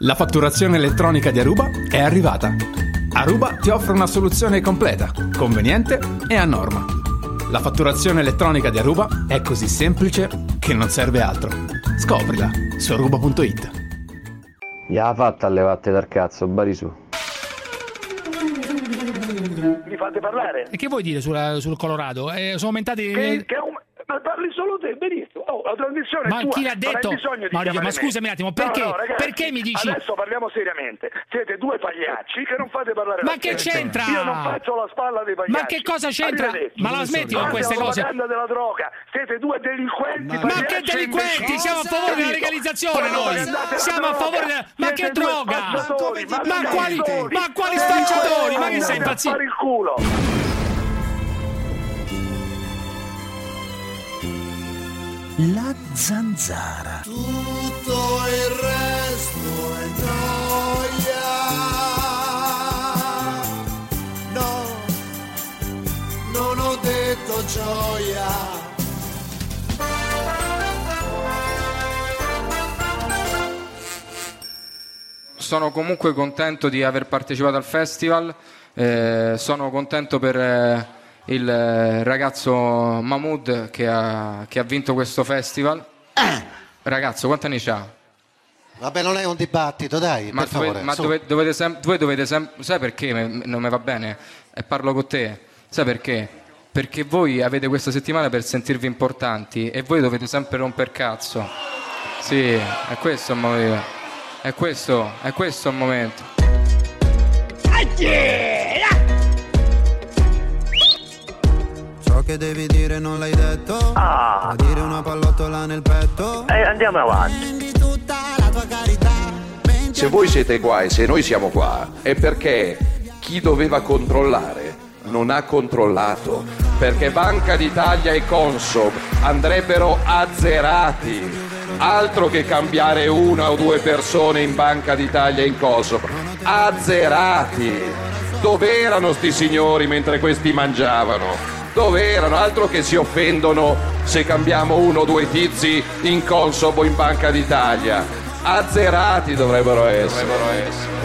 La fatturazione elettronica di Aruba è arrivata. Aruba ti offre una soluzione completa, conveniente e a norma. La fatturazione elettronica di Aruba è così semplice che non serve altro. Scoprila su aruba.it. Ya fatta a levatte dal cazzo, bari su. Mi fate parlare? E che vuoi dire sulla- sul Colorado? Eh, sono aumentati... Che, che è un- ma parli solo te, benissimo. Oh, la trasmissione Ma è tua. chi l'ha detto? chiamare ma scusami un attimo, No, perché- no, ragazzi, perché mi dici- Adesso parliamo seriamente. Siete due pagliacci che non fate parlare Ma che gente. c'entra? Io non faccio la spalla dei pagliacci. Ma che cosa c'entra? Ma la smetti con queste la cose? propaganda della droga. Siete due delinquenti Ma che delinquenti? Siamo a favore della legalizzazione noi. Siamo a favore della- Ma che droga? Ma quali- ma quali spacciatori? Ma che sei impazzito? il culo. La zanzara. Tutto il resto è noia. No, non ho detto gioia. Sono comunque contento di aver partecipato al festival, eh, sono contento per eh, il eh, ragazzo Mahmood che ha, che ha vinto questo festival. Ragazzo, quanti anni c'ha? Vabbè, non è un dibattito, dai, Ma, per dove- favore. ma dove- dovete sem- voi dovete sempre... Sai perché me- non mi va bene? E parlo con te. Sai perché? Perché voi avete questa settimana per sentirvi importanti e voi dovete sempre romper cazzo. Sì, è questo il momento. È questo, è questo il momento. Ciò che devi dire non l'hai detto. Ah. Dire una pallottola nel petto? Eh, andiamo avanti. Vendi tutta la tua carità. Se voi siete qua e se noi siamo qua è perché chi doveva controllare non ha controllato, perché Banca d'Italia e Consob andrebbero azzerati. Altro che cambiare una o due persone in Banca d'Italia e in Consob, azzerati. Dove erano sti signori mentre questi mangiavano? Dove erano? Altro che si offendono se cambiamo uno o due tizi in Consob o in Banca d'Italia. Azzerati dovrebbero essere.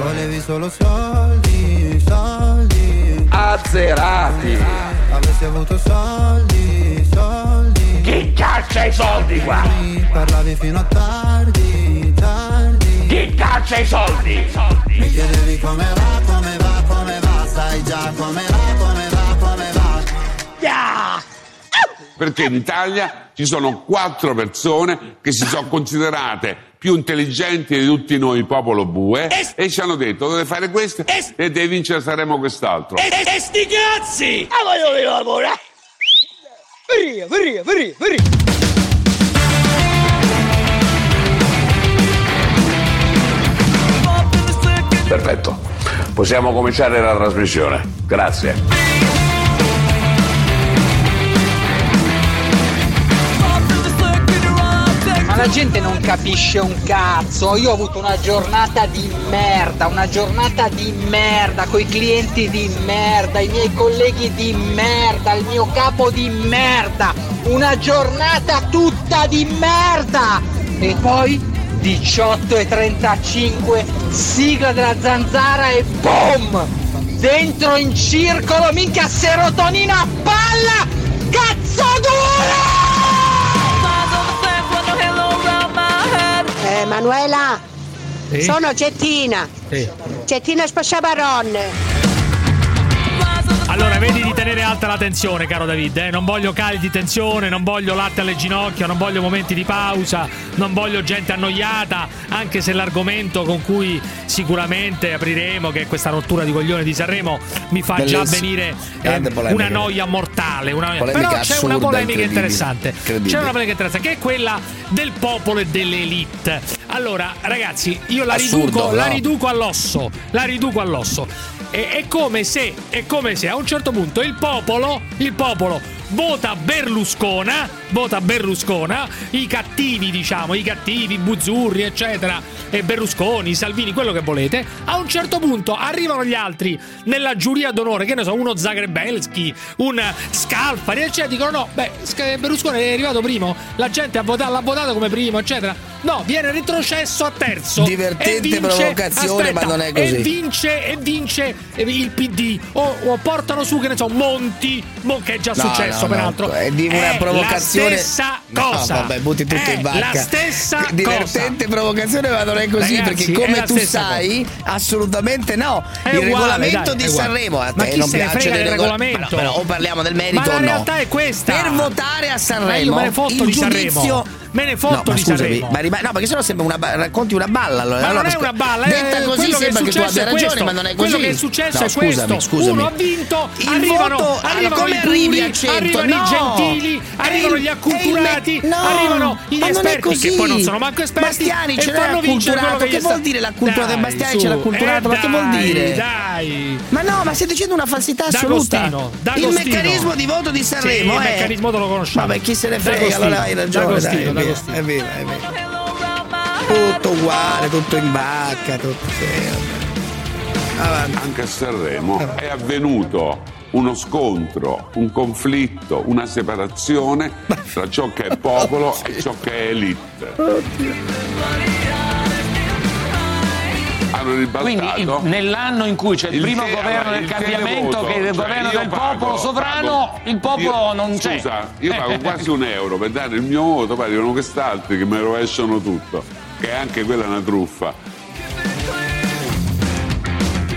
Volevi solo soldi, soldi. Azzerati. Avresti avuto soldi, soldi. Chi caccia i soldi qua? Parlavi fino a tardi, tardi. Chi caccia i soldi? Mi chiedevi come va, come va, come va. Sai già come va, come va. Perché in Italia ci sono quattro persone che si sono considerate più intelligenti di tutti noi, popolo bue, e ci hanno detto dovete fare questo e devi vincere saremo quest'altro. E sti cazzi! Ah, voglio di lavoro! Verria, verria, verria, verria! Perfetto. Possiamo cominciare la trasmissione. Grazie. La gente non capisce un cazzo. Io ho avuto una giornata di merda, una giornata di merda, coi clienti di merda, i miei colleghi di merda, il mio capo di merda. Una giornata tutta di merda. E poi 18.35, sigla della zanzara e boom! Dentro in circolo, minchia serotonina a palla! Cazzo duro! Eh, Manuela, Sì? sono Cettina. Sì. Cettina Spasciabaronne. Vedi di tenere alta la tensione, caro David. eh? Non voglio cali di tensione, non voglio latte alle ginocchia, non voglio momenti di pausa, non voglio gente annoiata, anche se l'argomento con cui sicuramente apriremo, che è questa rottura di coglione di Sanremo, mi fa già Bellissimo. venire eh, una noia mortale. Una... Polemica Però c'è una polemica interessante. C'è una polemica interessante, che è quella del popolo e dell'elite. Allora, ragazzi, io la Assurdo, riduco, la no? riduco all'osso. La riduco all'osso. È, è come se, è come se a un certo punto il popolo, il popolo vota Berluscona, vota Berluscona, i cattivi diciamo, i cattivi, Buzzurri eccetera, e Berlusconi, Salvini, quello che volete, a un certo punto arrivano gli altri nella giuria d'onore, che ne so, uno Zagrebelski, un Scalfari, eccetera, dicono no, beh, Sc- Berlusconi è arrivato primo, la gente ha votato, l'ha votato come primo, eccetera. No, viene retrocesso a terzo. Divertente vince- provocazione, aspetta, ma non è così. E vince, e vince il PD. O, o portano su, che ne so, Monti, Mo- che è già No, successo no, no, peraltro. è di una È provocazione- La stessa No, cosa. vabbè, butti tutto È in vacca. La stessa Divertente provocazione, ma non è così, Ragazzi, perché come tu sai, assolutamente no. È il uguale, regolamento dai, di. Sanremo a Ma te non piace frega del regol- regolamento? Ma no, o parliamo del merito Ma la o no. realtà è questa. Per votare a Sanremo, Ma il di giudizio. Me ne fotto no, ma di scusami, Sanremo. ma rima- no, perché sennò sembra una ba- racconti una balla. Allora, Ma allora, non è una balla, Detta eh, così quello che sembra che tu abbia ragione, questo. ma non è Quello così. che è successo No, è scusami, questo. scusami. Uno ha vinto, Il arrivano, voto- arrivano come arrivi duri, a 100? arrivano No! i gentili, arrivano gli acculturati, è il me- no! arrivano gli esperti che poi non sono manco esperti Bastiani ce l'ha quello acculturato. che, vuol dire l'acculturato? Bastiani ce l'ha acculturato, Eh, ma che vuol dire? Dai. Ma no, ma stai dicendo una falsità assoluta. Il meccanismo di voto di Sanremo è. il meccanismo te lo conosciamo. Vabbè, chi se ne frega, allora hai ragione. D'Agostino, è vero, è vero, è vero. Tutto uguale, tutto in bacca, tutto. Sì. Avanti. Anche a Sanremo è avvenuto uno scontro, un conflitto, una separazione tra ciò che è popolo e ciò che è elite. Hanno Quindi ribaltato il- nell'anno in cui c'è il, il primo te- governo del cambiamento, televoto, che è il cioè governo del pago- popolo sovrano, pago- il popolo io- non c'è. Scusa, io pago quasi un euro per dare il mio voto, poi arrivano quest'altri che mi rovesciano tutto, che è anche quella una truffa.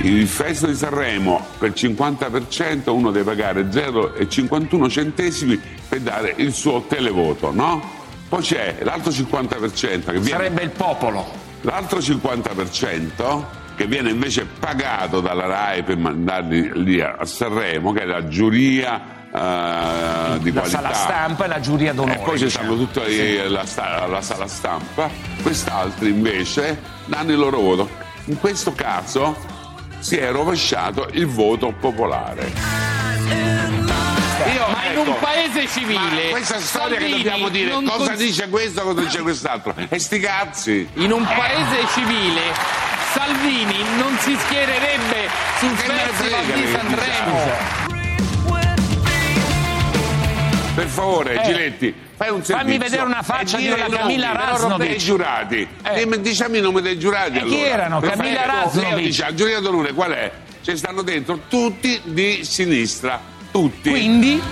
Il Festival di Sanremo per il 50% uno deve pagare 0,51 centesimi per dare il suo televoto, no? Poi c'è l'altro 50% che viene... Sarebbe il popolo. L'altro 50% che viene invece pagato dalla RAI per mandarli lì a Sanremo, che è la giuria eh, di La qualità. sala stampa e la giuria d'onore. E poi ci diciamo. stanno tutta i- la, sta- la sala stampa, quest'altri invece danno il loro voto. In questo caso si è rovesciato il voto popolare. Io, in un paese civile. ma questa storia Salvini che dobbiamo dire cosa cons- dice questo, cosa dice quest'altro. E sti cazzi! In un paese civile Salvini non si schiererebbe sul Che Festival di Sanremo. Per favore, Eh, Giletti, fai un servizio. fammi vedere una faccia di una Camilla però Raznovic. dei giurati. Eh. Diciamo i nomi dei giurati E chi allora. erano? Per Camilla. Leo dice, al giuria d'onore qual è? Ci stanno dentro tutti di sinistra. Tutti. Quindi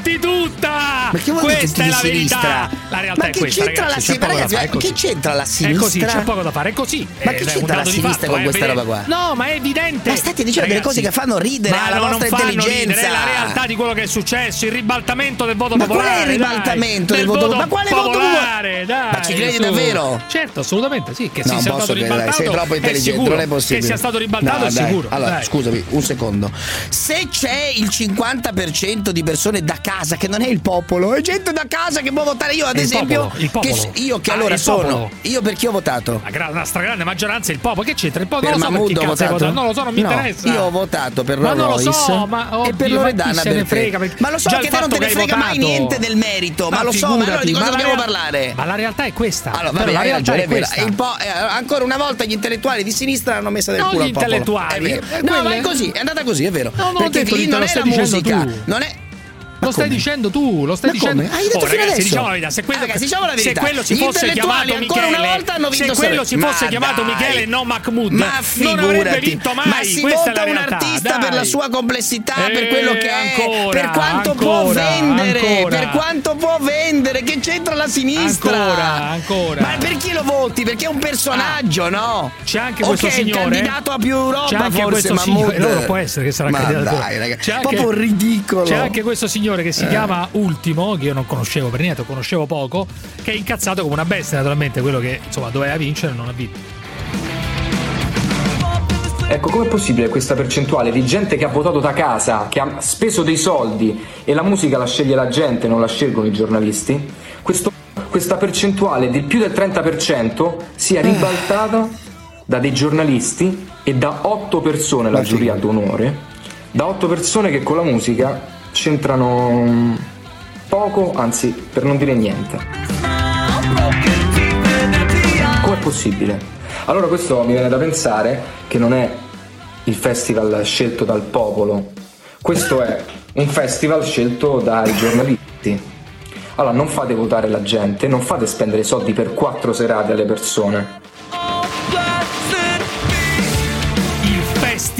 Avanti tutta! Ma Questa è la sinistra? verità. La realtà Ma è questa, c'entra ragazzi, la sinistra? Ragazzi, ma che c'entra la È così, sinistra? c'è poco da fare, è così. Ma Eh, che dai, c'entra la sinistra fatto, con è questa roba qua? No, ma è evidente. Ma state dicendo delle cose che fanno ridere ma alla no, fanno intelligenza. Ridere, è la realtà di quello che è successo, il ribaltamento del voto Ma qual è popolare. il dai. ribaltamento del Del voto- ma quale voto popolare? Dai, Ma ci credi su. davvero? Certo, assolutamente sì, che No, si sia stato ribaltato. sei troppo intelligente, non è possibile. Che sia stato ribaltato è sicuro. Allora, scusami, un secondo. Se c'è il 50% di persone da casa che non è il popolo, è gente da casa che può votare io, ad Il esempio, popolo, il popolo. che io che Ah, allora sono, popolo. io per chi ho votato? La, gra- la stragrande maggioranza è il popolo. Che c'entra? Il popolo Per non lo so per votato? votato. Non lo so, non mi No, interessa. Io ho votato per Rolls non lo Royce so, ma e oddio, per Loredana perché? frega, perché Ma lo so che te non te ne frega mai niente del merito, ma, lo so, ma allora di cosa dobbiamo parlare? Ma la realtà è questa. Allora, vabbè, la realtà è questa. Eh, ancora una volta gli intellettuali di sinistra hanno messo del culo gli al popolo. eh, No, ma è così, è andata così, è vero. No, Perché lì non è la musica, non è Lo stai come? dicendo tu, lo stai Ma dicendo. come? Hai detto oh, fino ragazzi, adesso. diciamo la verità. Se, quello- Ragazzi, diciamo la se quello si fosse chiamato Michele, una volta hanno se vinto quello Sanremo. si fosse Ma chiamato dai. Michele e non Mahmood, Ma non avrebbe figurati. vinto mai. Ma si Questa è vota un artista dai. per la sua complessità, per Eh, quello che è, ancora, per quanto può ancora, vendere, ancora. per quanto può vendere, che c'entra la sinistra. Ancora, ancora. Ma per chi lo voti? Perché è un personaggio, no? C'è anche questo è il signore. candidato a più Europa, C'è anche forse, questo signore. No, può essere che sarà Ma candidato. dai, ragazzi, anche- proprio ridicolo. C'è anche questo signore che si Eh. chiama Ultimo, che io non conoscevo per niente, conoscevo poco, che è incazzato come una bestia, naturalmente, quello che insomma doveva vincere non ha vinto. Ecco, com'è possibile questa percentuale di gente che ha votato da casa, che ha speso dei soldi e la musica la sceglie la gente, non la scelgono i giornalisti? Questo- questa percentuale di più del 30% sia ribaltata da dei giornalisti e da 8 persone la giuria d'onore, da 8 persone che con la musica c'entrano poco, anzi per non dire niente. Com'è possibile? Allora questo mi viene da pensare che non è il festival scelto dal popolo, questo è un festival scelto dai giornalisti. Allora non fate votare la gente, non fate spendere soldi per quattro serate alle persone.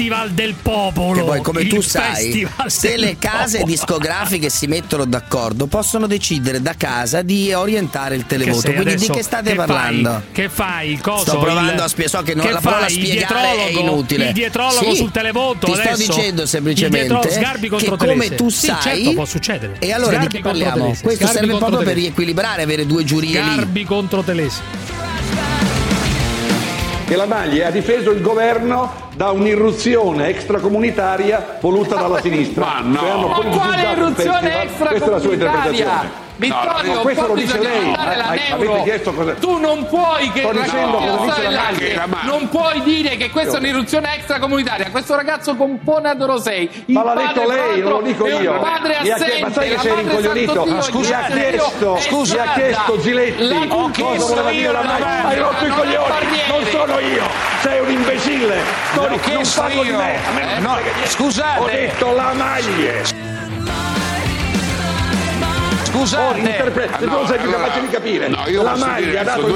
Festival del popolo. Che poi, come tu sai, se le case popolo. discografiche si mettono d'accordo, possono decidere da casa di orientare il televoto. Quindi di che state che parlando? Fai? Che fai? Coso? Sto provando il- a spiegare, so che, non- che la parola fai? Il spiegare è inutile. Il dietrologo Sì, sul televoto Ti sto dicendo semplicemente dietro- che come tu Sì, sai certo, può succedere. E allora Sgarbi di che parliamo? Questo serve proprio per riequilibrare, avere due giurie lì. Sgarbi contro Telese. Che la Maglia ha difeso il governo da un'irruzione extracomunitaria voluta dalla sinistra. Ma no. Cioè Ma quale irruzione festival. Questa è la sua interpretazione. Vittorio, no, questo lo dice lei. Ah, chiesto cosa... Tu non puoi che Sto dicendo ragazzi, cosa dice la là, Maglia. che non puoi dire che questa è un'irruzione extracomunitaria. Questo ragazzo compone a Dorosei. Il Ma l'ha detto lei, lo dico io. Padre Mi ha chiesto- assente. ma sai che sei rincoglionito? Ma scusa, il mi ha chiesto- scusa, ha chiesto Giletti. Ho chiesto voleva dire io la domanda, Hai rotto i non coglioni, non sono io, sei un imbecille. Non parlo di io. me. A no, scusate. Ho detto la Maglia. Scusate. Oh, tu non sei più allora- capace di capire, no, io la Maglia ha che dato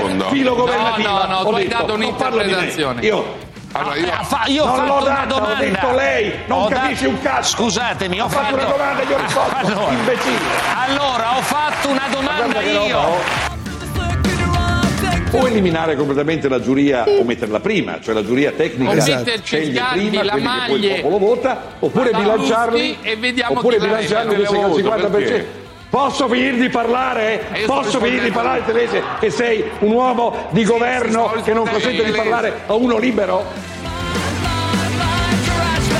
mondo. filo governativa. No, no, no, Ho tu hai detto, dato un'interpretazione. Io Allora io... Ah, fa- io ho fatto l'ho una data, domanda. ho detto lei, non Ho capisci dato- un cazzo. Scusatemi, ho Ho fatto una domanda e gli ho risposto, Allora. imbecille. Allora, ho fatto una domanda che io. oh. O eliminare completamente la giuria o metterla prima, cioè la giuria tecnica O metterci sceglie prima la quelli che poi il Maglie, popolo vota, oppure bilanciarli, e vediamo oppure bilanciarli invece che al voto, 50%. perché? Posso finire di parlare? E sto Posso finire di parlare, Telese, che sei un uomo di governo che non consente di parlare a uno libero?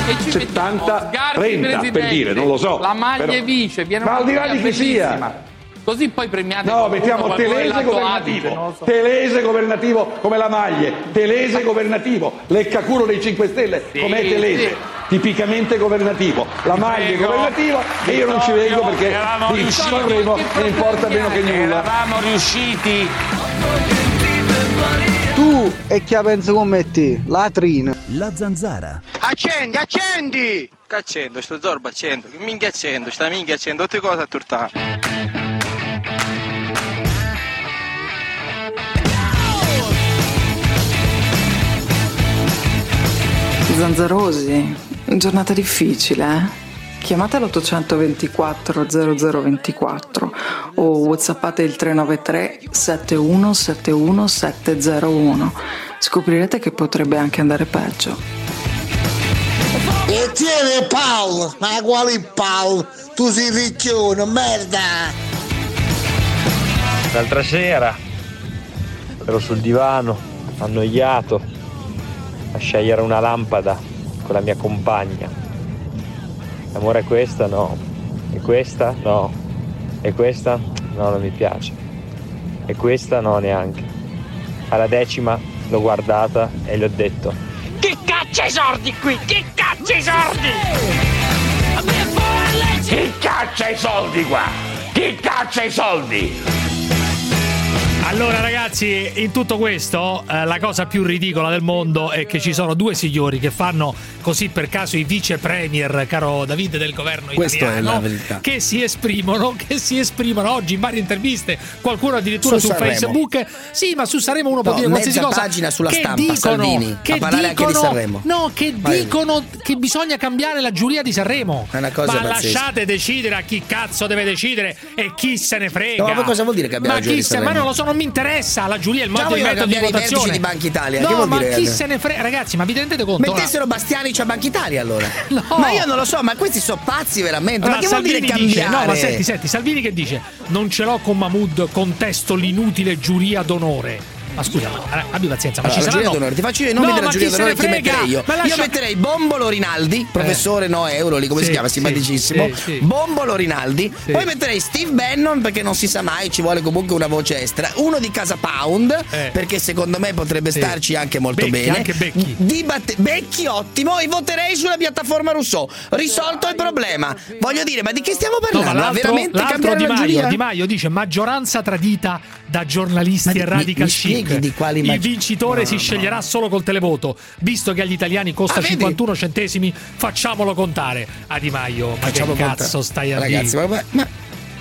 E ci 70, mettiamo Sgarbi 30 per dire, non lo so. La maglia Però- vice, viene Ma al di là di chi sia. Così poi premiate No, mettiamo telese non governativo. so. Telese governativo come la maglia. Telese governativo. Leccaculo dei 5 Stelle Sì, come telese. sì. Tipicamente governativo. La maglia è governativa e io non ci vengo perché riusciti. Sanremo ne importa meno che nulla. Eravamo riusciti. Tu e chi la pensa come te? Latrina. La zanzara. Accendi, accendi! Che accendo, sto zorbo accendo, che minchia accendo, sta minchia accendo, tutte cose a turtare. Zanzarosi, giornata difficile, eh? Chiamate l'824 0024 o whatsappate il 393 7171 701. Scoprirete che potrebbe anche andare peggio. E tieni Paolo! Ma quali Paolo? Tu sei ricchione, merda! L'altra sera ero sul divano, annoiato, a scegliere una lampada con la mia compagna. L'amore è questa? No. E questa? No. E questa? No, non mi piace. E questa? No, neanche. Alla decima l'ho guardata e le ho detto Chi caccia i sordi qui? Chi caccia i sordi? Chi caccia i soldi qua? Chi caccia i soldi? Allora ragazzi, in tutto questo eh, la cosa più ridicola del mondo è che ci sono due signori che fanno così per caso i vice premier, caro Davide del governo Questa è italiano, la verità. che si esprimono, che si esprimono oggi in varie interviste, qualcuno addirittura Su su, Sanremo. Facebook. Sì, ma su Saremo uno può No, dire qualsiasi cosa. pagina sulla che stampa, dicono, Salvini, che a parlare anche di dicono- Sanremo. No, che Vai. dicono che bisogna cambiare la giuria di Sanremo. È una cosa ma pazzesca. lasciate decidere a chi cazzo deve decidere e chi se ne frega. No, ma cosa vuol dire cambiare Ma la giuria chi di se- ma Sanremo? non lo so, non mi interessa la giuria, il modo di vogliono metodo di cambiare votazione. di Banca Italia, No, ma dire? chi se ne frega, ragazzi, ma vi rendete conto? Mettessero Bastianic a Banca Italia allora. Ma io non lo so, ma questi sono pazzi veramente. Allora, ma che vuol dire Salvini dice, cambiare? no, ma senti, senti, Salvini che dice: Non ce l'ho con Mahmood, contesto l'inutile giuria d'onore. Ma scusa, ma eh, abbi pazienza, ma Allora, ci saranno d'onore, ti faccio io i nomi No, della giuria d'onore che metterei io. Ma lascia- Io metterei Bombolo Rinaldi, professore no euro lì come Sì, si chiama, simpaticissimo. sì, sì. Bombolo Rinaldi. Poi metterei Steve Bannon perché non si sa mai, ci vuole comunque una voce estera. Uno di Casa Pound Eh. perché secondo me potrebbe starci anche molto Becchi, bene. anche Becchi. Di Batte- Becchi ottimo e voterei sulla piattaforma Rousseau. Risolto il problema. Voglio dire, ma di che stiamo No, ma parlando? veramente l'altro cambiare di Maio? Di Maio dice maggioranza tradita da giornalisti di- e radical mi- di quali Il vincitore No, si no. sceglierà solo col televoto. Visto che agli italiani costa Ah, vedi? 51 centesimi, facciamolo contare. A Di Maio, ma Facciamo che cazzo stai a Ragazzi, ma, ma-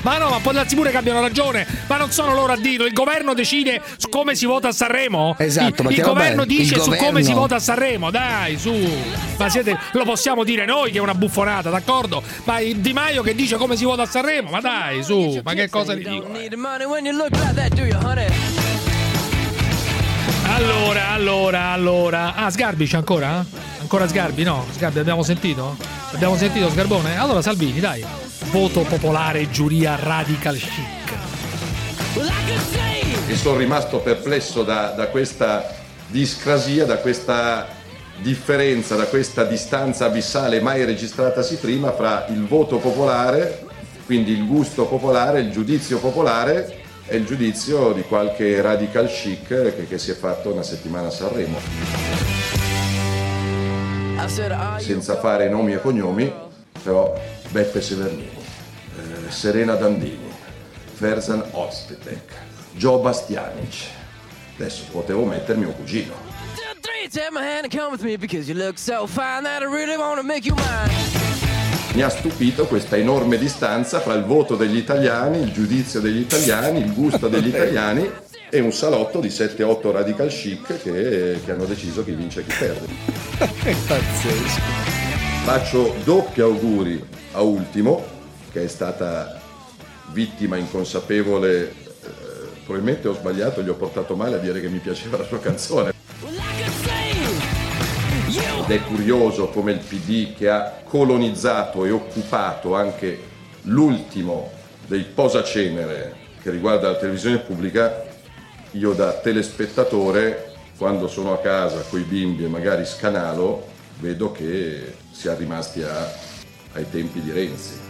Ma no, ma darsi pure che abbiano ragione. Ma non sono loro a dirlo. Il governo decide su come si vota a Sanremo. Esatto, il, il governo dice Il su come governo- si vota a Sanremo. Dai, su. Ma siete, lo possiamo dire noi che è una buffonata, d'accordo? Ma il Di Maio che dice come si vota a Sanremo. Ma dai, su. Ma che cosa gli dico? Allora, allora, allora. Ah, Sgarbi c'è ancora? Ancora Sgarbi? No, Sgarbi abbiamo sentito? Abbiamo sentito Sgarbone? Allora Salvini, dai. Voto popolare, giuria radical chic. e sono rimasto perplesso da, da questa discrasia, da questa differenza, da questa distanza abissale mai registratasi prima fra il voto popolare, quindi il gusto popolare, il giudizio popolare e il giudizio di qualche radical chic che, che si è fatto una settimana a Sanremo. Senza fare nomi e cognomi, però Beppe Severnini, eh, Serena Dandini, Ferzan Ozpetek, Joe Bastianic. Adesso potevo mettere mio cugino. Mi ha stupito questa enorme distanza fra il voto degli italiani, il giudizio degli italiani, il gusto degli italiani e un salotto di 7-8 radical chic che, che hanno deciso chi vince e chi perde. È pazzesco. Faccio doppi auguri a Ultimo, che è stata vittima inconsapevole. eh, probabilmente ho sbagliato, gli ho portato male a dire che mi piaceva la sua canzone. Ed è curioso come il PD che ha colonizzato e occupato anche l'ultimo dei posacenere che riguarda la televisione pubblica, io da telespettatore, quando sono a casa con i bimbi e magari scanalo, vedo che si è rimasti a- ai tempi di Renzi.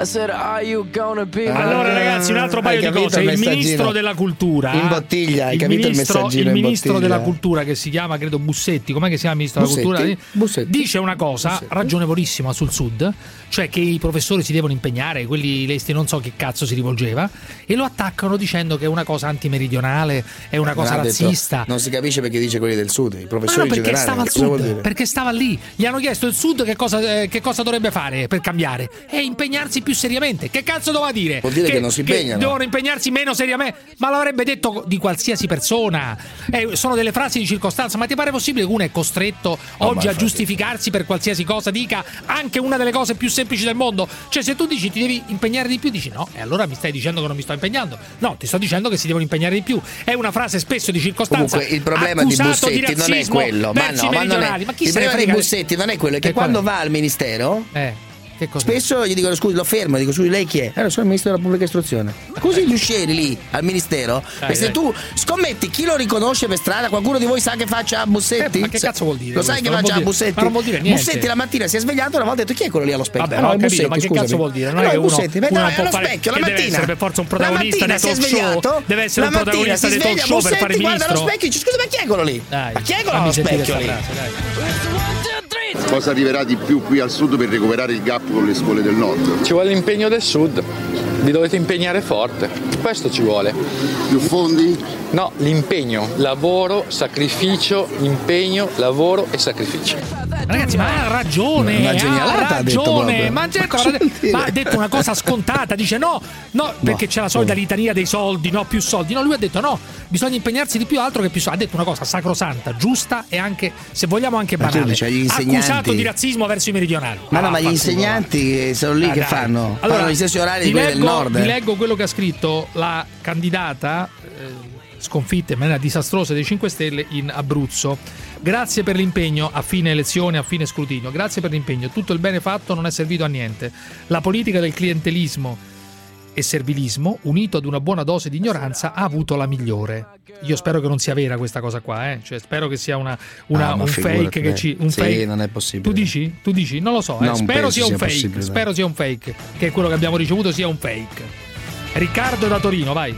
Said, Allora, ragazzi, un altro paio di cose. il Il ministro della cultura. In bottiglia, hai capito il ministro, messaggino Il in ministro della cultura, che si chiama, credo, Bussetti. Com'è che si chiama il ministro Bussetti? della cultura? Bussetti. Dice una cosa ragionevolissima sul sud, cioè che i professori si devono impegnare, quelli lesti non so che cazzo si rivolgeva, e lo attaccano dicendo che è una cosa antimeridionale, è una cosa Non ha detto- razzista. non si capisce perché dice quelli del sud, i Ma professori no, perché generali. stava al sud, perché stava lì. Gli hanno chiesto il sud che cosa, eh, che cosa dovrebbe fare per cambiare e impegnarsi più seriamente. Che cazzo doveva dire? Vuol dire che non si impegnano. devono impegnarsi meno seriamente. Ma l'avrebbe detto di qualsiasi persona. Eh, sono delle frasi di circostanza. Ma ti pare possibile che uno è costretto ma oggi a giustificarsi per qualsiasi cosa? Dica anche una delle cose più semplici del mondo. Cioè, se tu dici ti devi impegnare di più, dici no, e allora mi stai dicendo che non mi sto impegnando. No, ti sto dicendo che si devono impegnare di più. È una frase spesso di circostanza. Comunque il problema di Bussetti non è quello, ma no, ma non è. Ma chi il problema di frega? Bussetti non è quello, è che Che quando è? va al ministero Eh, che? Spesso gli dicono scusi, lo fermo, dico scusi, lei chi è? Allora sono il ministro della pubblica istruzione. Così gli uscieri lì al ministero. Dai, e se dai. tu scommetti chi lo riconosce per strada, qualcuno di voi sa che faccia Bussetti? Eh, ma che cazzo vuol dire Lo sai questo? che Non faccia Bussetti? ma non vuol dire niente. Bussetti la mattina si è svegliato e una volta ha detto chi è quello lì allo specchio? Vabbè, no, è capito, Bussetti, ma che scusami. cazzo vuol dire? Non Eh, è no, che uno, Bussetti, beh, uno no, è allo specchio, la che deve mattina. essere per forza un protagonista mattina è talk show, svegliato, deve essere un mattina protagonista dei talk show per fare il guarda allo ministro. specchio e dice scusa ma chi è quello lì? Ma chi è quello allo specchio lì? Cosa arriverà di più qui al sud per recuperare il gap con le scuole del nord? Ci vuole l'impegno del sud, vi dovete impegnare forte, questo ci vuole. Più fondi? No, l'impegno, lavoro, sacrificio, impegno, lavoro e sacrificio. Ragazzi, ma ha ragione, Una ha genialata ha detto ragione. Ma, Ma ma, ma ha detto una cosa scontata. Dice no, no, perché c'è la solita litania dei soldi, no, più soldi. No, lui ha detto no, bisogna impegnarsi di più altro che più soldi. Ha detto una cosa sacrosanta, giusta e anche, se vogliamo, anche Ma tu banale. dici agli insegnanti- Accusato di razzismo verso i meridionali. Ma no, Ah, ma gli insegnanti sono lì Ah, che dai. fanno? Allora, fanno gli stessi orari di vi quelli del leggo- nord. Vi eh. leggo quello che ha scritto la candidata eh, sconfitta in maniera disastrosa dei 5 Stelle in Abruzzo. Grazie per l'impegno a fine elezione, a fine scrutinio. Grazie per l'impegno. Tutto il bene fatto non è servito a niente. La politica del clientelismo e servilismo, unito ad una buona dose di ignoranza, ha avuto la migliore. Io spero che non sia vera questa cosa qua, eh? cioè, spero che sia una, una- Ah, un figurati, fake che ci. Un sì, fake. non è possibile. Tu dici? Tu dici? Non lo so, eh. Non spero sia un sia fake. spero sia un fake. Che quello che abbiamo ricevuto sia un fake. Riccardo da Torino, vai.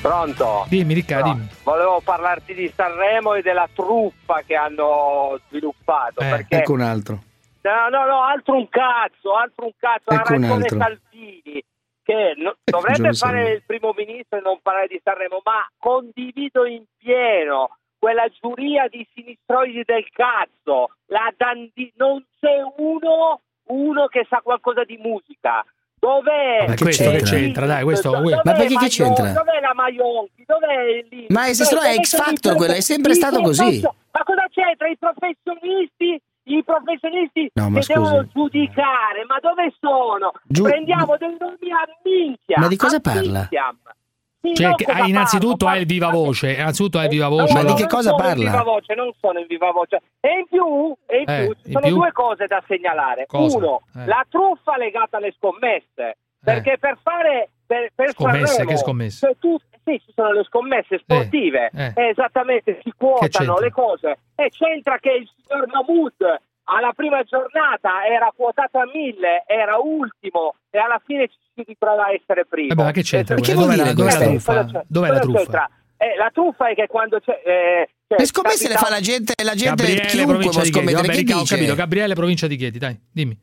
Pronto? Dimmi, Riccardo, dimmi. Volevo parlarti di Sanremo e della truffa che hanno sviluppato. Eh, perché... Ecco un altro. No, no, no, altro un cazzo, altro un cazzo. Ha Ecco un ragione altro. Salvini che no- dovrebbe Giorgio fare il primo ministro e non parlare di Sanremo, ma condivido in pieno quella giuria di sinistroidi del cazzo. La dandi- non c'è uno, uno che sa qualcosa di musica. Dov'è? Ma questo che c'entra, dai, questo- Dov'è Ma perché che c'entra? Dov'è la Maionchi? Dov'è lì? Ma è X Factor quello, è sempre stato così. Ma cosa c'entra? I professionisti, i professionisti No, ma che scusi. devono giudicare, ma dove sono? Giu- Prendiamo dei nomi a minchia. Ma di cosa parla? minchia. Sì, Cioè, cosa innanzitutto parlo? hai il viva voce, innanzitutto hai il viva voce. no, di che non cosa sono parla? In viva voce, non sono in viva voce. E in più, e in Eh, più ci sono più? due cose da segnalare. Cosa? Uno, Eh. la truffa legata alle scommesse. Perché per fare per, per Scommesse, Sanremo, che scommesse? cioè tu- sì, ci sono le scommesse sportive, eh. Eh, esattamente, si Che quotano le cose. E c'entra che il signor Mahmood alla prima giornata era quotato a 1000, era ultimo e alla fine ci si ritrova a essere primo. Vabbè, ma che c'entra? E- quello? Dov'è, la, dov'è la Cosa truffa? Dov'è la truffa? c'entra? Eh, la truffa è che quando c'è... eh, cioè, Le scommesse le capita- fa la gente, la gente Gabriele, chiunque provincia può di Chieti. scommettere. Vabbè, Che ho capito. Gabriele, provincia di Chieti, dai, dimmi.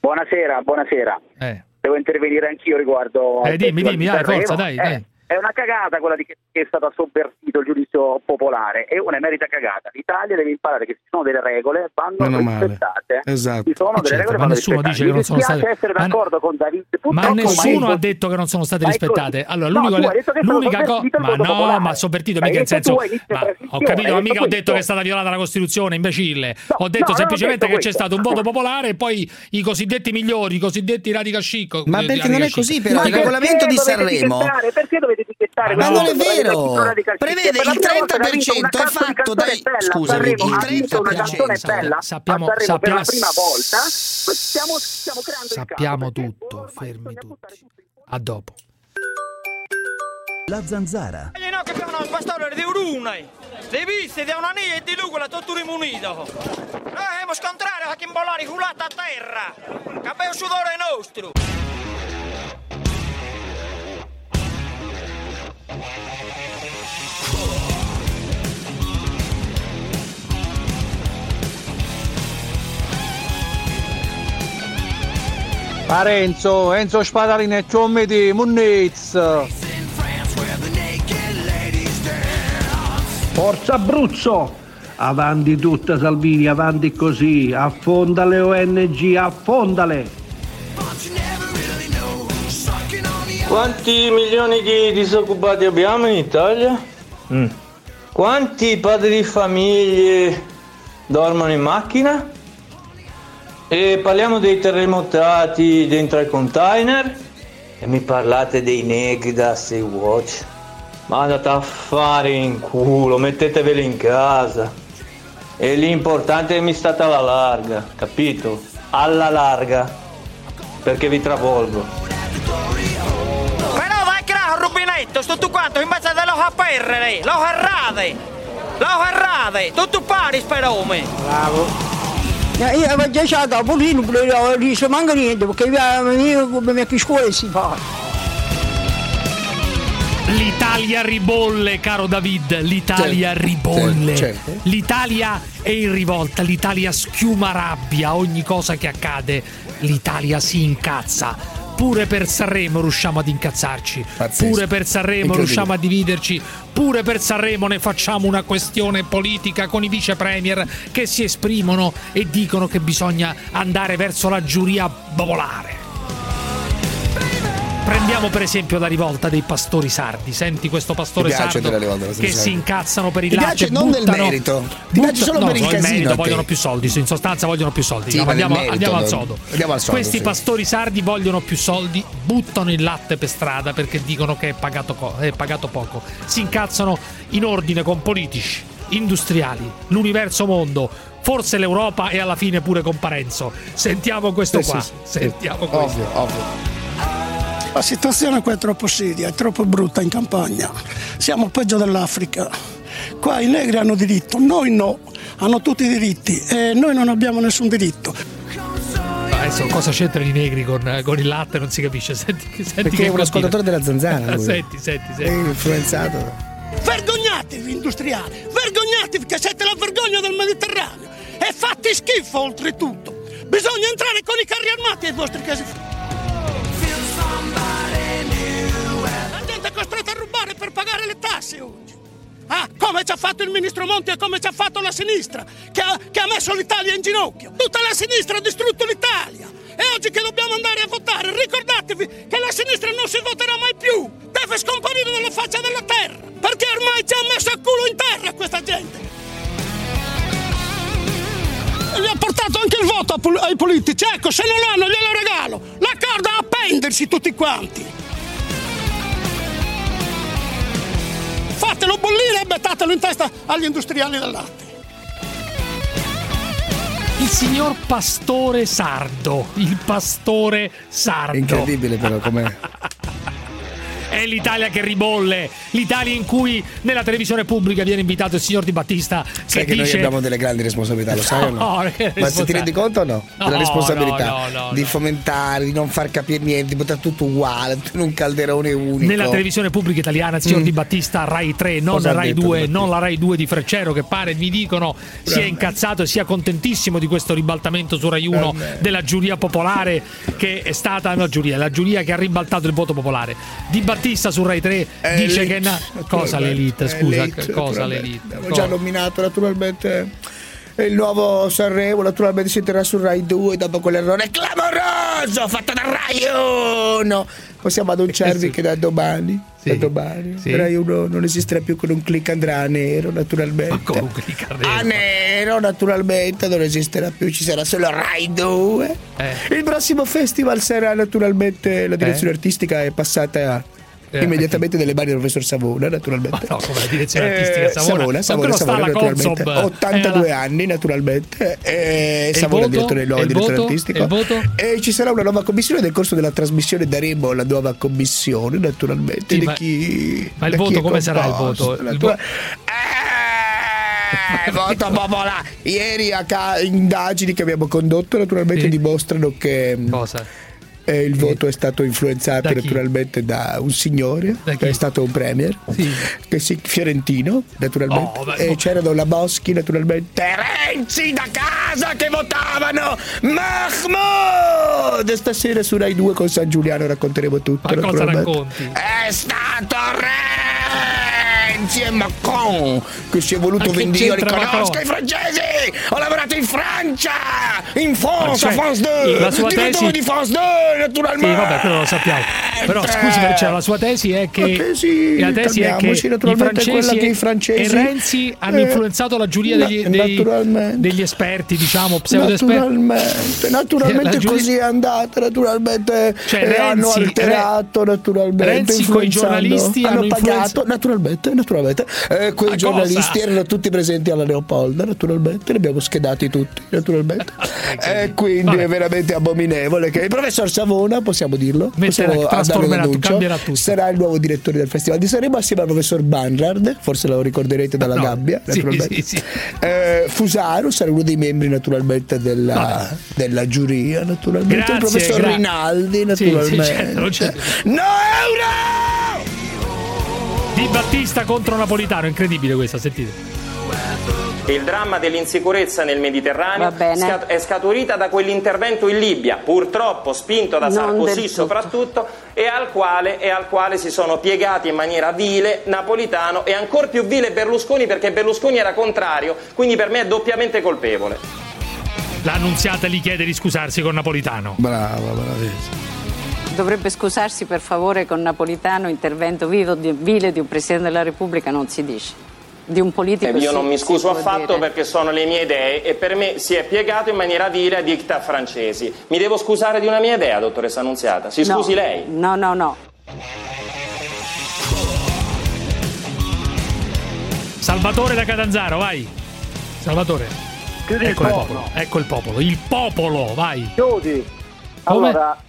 Buonasera, buonasera. Eh. Devo intervenire anch'io riguardo. Eh, dimmi, dimmi, di dai, forza, dai, Eh, dai. È una cagata quella di che, è stato sovvertito il giudizio popolare, è una emerita cagata. L'Italia deve imparare che ci sono delle regole, vanno Meno male. rispettate. Esatto. Ci sono Eh, delle certo, regole ma vanno nessuno dice che non sono state- essere ma- d'accordo con David. Ma purtroppo nessuno mai- ha detto che non sono state ma rispettate. Allora, No, l'unico- tu hai detto che è stato l'unica cosa. Ma no, popolare. ma sovvertito mica in senso. Ma ho capito, ma mica ho detto che è stata violata la Costituzione, imbecille. ho detto no, non ho semplicemente detto che c'è stato un voto popolare e poi i cosiddetti migliori, i cosiddetti radical chic. Ma eh, perché non è così, però, Ma il regolamento di Sanremo. Perché dovete etichettare? Ma non è vero. Prevede il prima volta che ha 30% vinto una è fatto dai- scusami, il ha vinto una 30%, canzone bella sappiamo- per la prima volta. Stiamo, stiamo creando Sappiamo tutto, fermi tutti. A dopo. La zanzara. E no che fanno un pastore di urune. Le viste di una nia e di quella tutto rimunito. Noi dobbiamo scontrare a chi imbollare culata a terra. Che sudore nostro. Parenzo, Enzo Spadalino e Ciomiti, Munniz. Forza Abruzzo! Avanti tutta Salvini, avanti così, affonda le ONG, affondale! Quanti milioni di disoccupati abbiamo in Italia? Mm. Quanti padri di famiglie dormono in macchina? E parliamo dei terremotati dentro ai container? E mi parlate dei negri da Sea-Watch? Ma andate a fare in culo, metteteveli in casa. E l'importante è che mi state alla larga, capito? Alla larga. Perché vi travolgo. Però vai a un rubinetto, tutto quanto, invece di lo apperre, lo errate. Lo errate, tutto pari sperome. Bravo. Io avevo già lasciato a Polino, non riesco manca niente, perché io, io come mia scuola si fa. L'Italia ribolle, caro David. L'Italia Certo, ribolle. certo, certo. L'Italia è in rivolta. L'Italia schiuma rabbia ogni cosa che accade. L'Italia si incazza. Pure per Sanremo riusciamo ad incazzarci. Pazzesco. Pure per Sanremo riusciamo a dividerci. Pure per Sanremo ne facciamo una questione politica con i vice premier che si esprimono e dicono che bisogna andare verso la giuria popolare. Prendiamo per esempio la rivolta dei pastori sardi. Senti questo pastore sardo che si sardi? incazzano per il Ti latte. piace non del buttano- merito, ti piace solo no, per il no, casino merito, vogliono più soldi, in sostanza vogliono più soldi. Sì, No, nel andiamo, merito, andiamo al sodo. Andiamo al sodo, Questi sì. pastori sardi vogliono più soldi, buttano il latte per strada perché dicono che è pagato, co- è pagato poco. Si incazzano in ordine con politici, industriali, l'universo mondo, forse l'Europa e alla fine pure con Parenzo. Sentiamo questo Sì, qua. sì, sì. Sentiamo questo. Ovvio, ovvio. La situazione qua è troppo seria, è troppo brutta in campagna. Siamo peggio dell'Africa. Qua i negri hanno diritto, noi no, hanno tutti i diritti e noi non abbiamo nessun diritto. Adesso cosa c'entrano i negri con, con il latte non si capisce. Senti, senti Perché che è un ascoltatore della zanzara. lui. senti, senti, È senti. influenzato. Vergognatevi industriali, vergognatevi che siete la vergogna del Mediterraneo e fate schifo oltretutto. Bisogna entrare con i carri armati ai vostri casi. È costretta a rubare per pagare le tasse oggi. Ah, come ci ha fatto il ministro Monti e come ci ha fatto la sinistra, che ha, che ha messo l'Italia in ginocchio. Tutta la sinistra ha distrutto l'Italia. E oggi che dobbiamo andare a votare, ricordatevi che la sinistra non si voterà mai più. Deve scomparire dalla faccia della terra. Perché ormai ci ha messo il culo in terra questa gente. E gli ha portato anche il voto a ai politici. Ecco, se non l'hanno glielo regalo. La corda a appendersi tutti quanti. Fatelo bollire e mettetelo in testa agli industriali del latte. Il signor Pastore Sardo. Il Pastore Sardo. Incredibile però com'è. È l'Italia che ribolle, l'Italia in cui nella televisione pubblica viene invitato il signor Di Battista Sai che, che noi dice abbiamo delle grandi responsabilità, lo sai o no? No, Ma se ti rendi conto o no? Della No, responsabilità no, di fomentare, di non far capire niente, di buttare tutto uguale, tutto in un calderone unico. nella televisione pubblica italiana il signor Mm. Di Battista Rai 3 non Cosa Rai detto 2 Di Battista? non la Rai 2 di Freccero che pare mi dicono sia Grande. incazzato e sia contentissimo di questo ribaltamento su Rai 1 Grande. della giuria popolare che è stata no, giuria, la giuria che ha ribaltato il voto popolare Di Battista su Rai 3 È dice l'elite, che na- cosa l'elite scusa l'elite, cosa l'elite Cosa? già nominato naturalmente il nuovo Sanremo, naturalmente si terrà su Rai 2 dopo quell'errore clamoroso fatto da Rai 1. Possiamo annunciarvi che da domani, da domani sì. Rai 1 non esisterà più con un click andrà a nero naturalmente. A nero naturalmente non esisterà più, ci sarà solo Rai 2. Eh. Il prossimo festival sarà naturalmente la direzione artistica è passata Eh, immediatamente nelle mani del professor Savona naturalmente. no come la direzione artistica Eh, Savona Savona, Savona, Savona, la naturalmente. Consob? 82 Eh, la- anni naturalmente. E E il Savona voto? direttore, il E il direttore voto? artistico. E il voto? E ci sarà una nuova commissione nel corso della trasmissione daremo la nuova commissione naturalmente Sì, di ma- chi ma il voto come sarà il voto? Il natura- vo- Eh, voto popolare. Ieri a ca- indagini che abbiamo condotto naturalmente dimostrano che mm, eh, il voto è stato influenzato Da naturalmente da un signore che è stato un premier che si, fiorentino naturalmente. Oh, beh, e c'erano la Boschi naturalmente. Renzi da casa che votavano Mahmoud! Stasera su Rai 2 con San Giuliano racconteremo tutto Ma cosa racconti? è stato Renzi e Macron che si è voluto vendire io riconosco i francesi ho lavorato in Francia in France Ma a cioè, France 2 la sua tesi- di France 2 Sì, naturalmente vabbè, quello lo sappiamo. Però scusi, cioè, la sua tesi è che, La tesi, la tesi è che i francesi che i francesi e Renzi hanno eh, influenzato la giuria degli, dei- degli esperti, diciamo, pseudo-esperti. Naturalmente, naturalmente giuria- così è andata, naturalmente Cioè, eh, hanno Renzi- alterato, naturalmente. Renzi coi influenzando. giornalisti hanno, hanno pagato, influenza- naturalmente, naturalmente. Eh, quei Ma giornalisti cosa? erano tutti presenti alla Leopolda, naturalmente, li abbiamo schedati tutti, naturalmente. e quindi Vabbè. è veramente abominevole che il professor Savona, possiamo dirlo, Metterà- possiamo tutto. sarà il nuovo direttore del Festival di Sanremo assieme al professor Banrard, forse lo ricorderete dalla No, gabbia, sì, naturalmente. sì, sì. Eh, Fusaro sarà uno dei membri naturalmente della, della giuria, naturalmente. il Grazie, professor gra- Rinaldi, Sì, naturalmente. sì, certo, non c'è- No euro! Di Battista contro Napolitano, incredibile questa, sentite. Il dramma dell'insicurezza nel Mediterraneo scat- è scaturita da quell'intervento in Libia, purtroppo spinto da Non Sarkozy soprattutto, e al, quale, e al quale si sono piegati in maniera vile Napolitano e ancora più vile Berlusconi perché Berlusconi era contrario, quindi per me è doppiamente colpevole. L'annunziata gli chiede di scusarsi con Napolitano. Brava, bravissima. Dovrebbe scusarsi per favore con Napolitano, intervento vivo di, vile di un Presidente della Repubblica non si dice. Di un politico E io non mi scuso affatto dire. perché sono le mie idee e per me si è piegato in maniera vile a dictat francesi. Mi devo scusare di una mia idea, dottoressa Annunziata? Si No. scusi lei. No, no, no. Salvatore da Catanzaro, vai. Salvatore. Chiudi il Ecco il popolo. popolo. Ecco il popolo. Il popolo, vai. Chiudi. Come?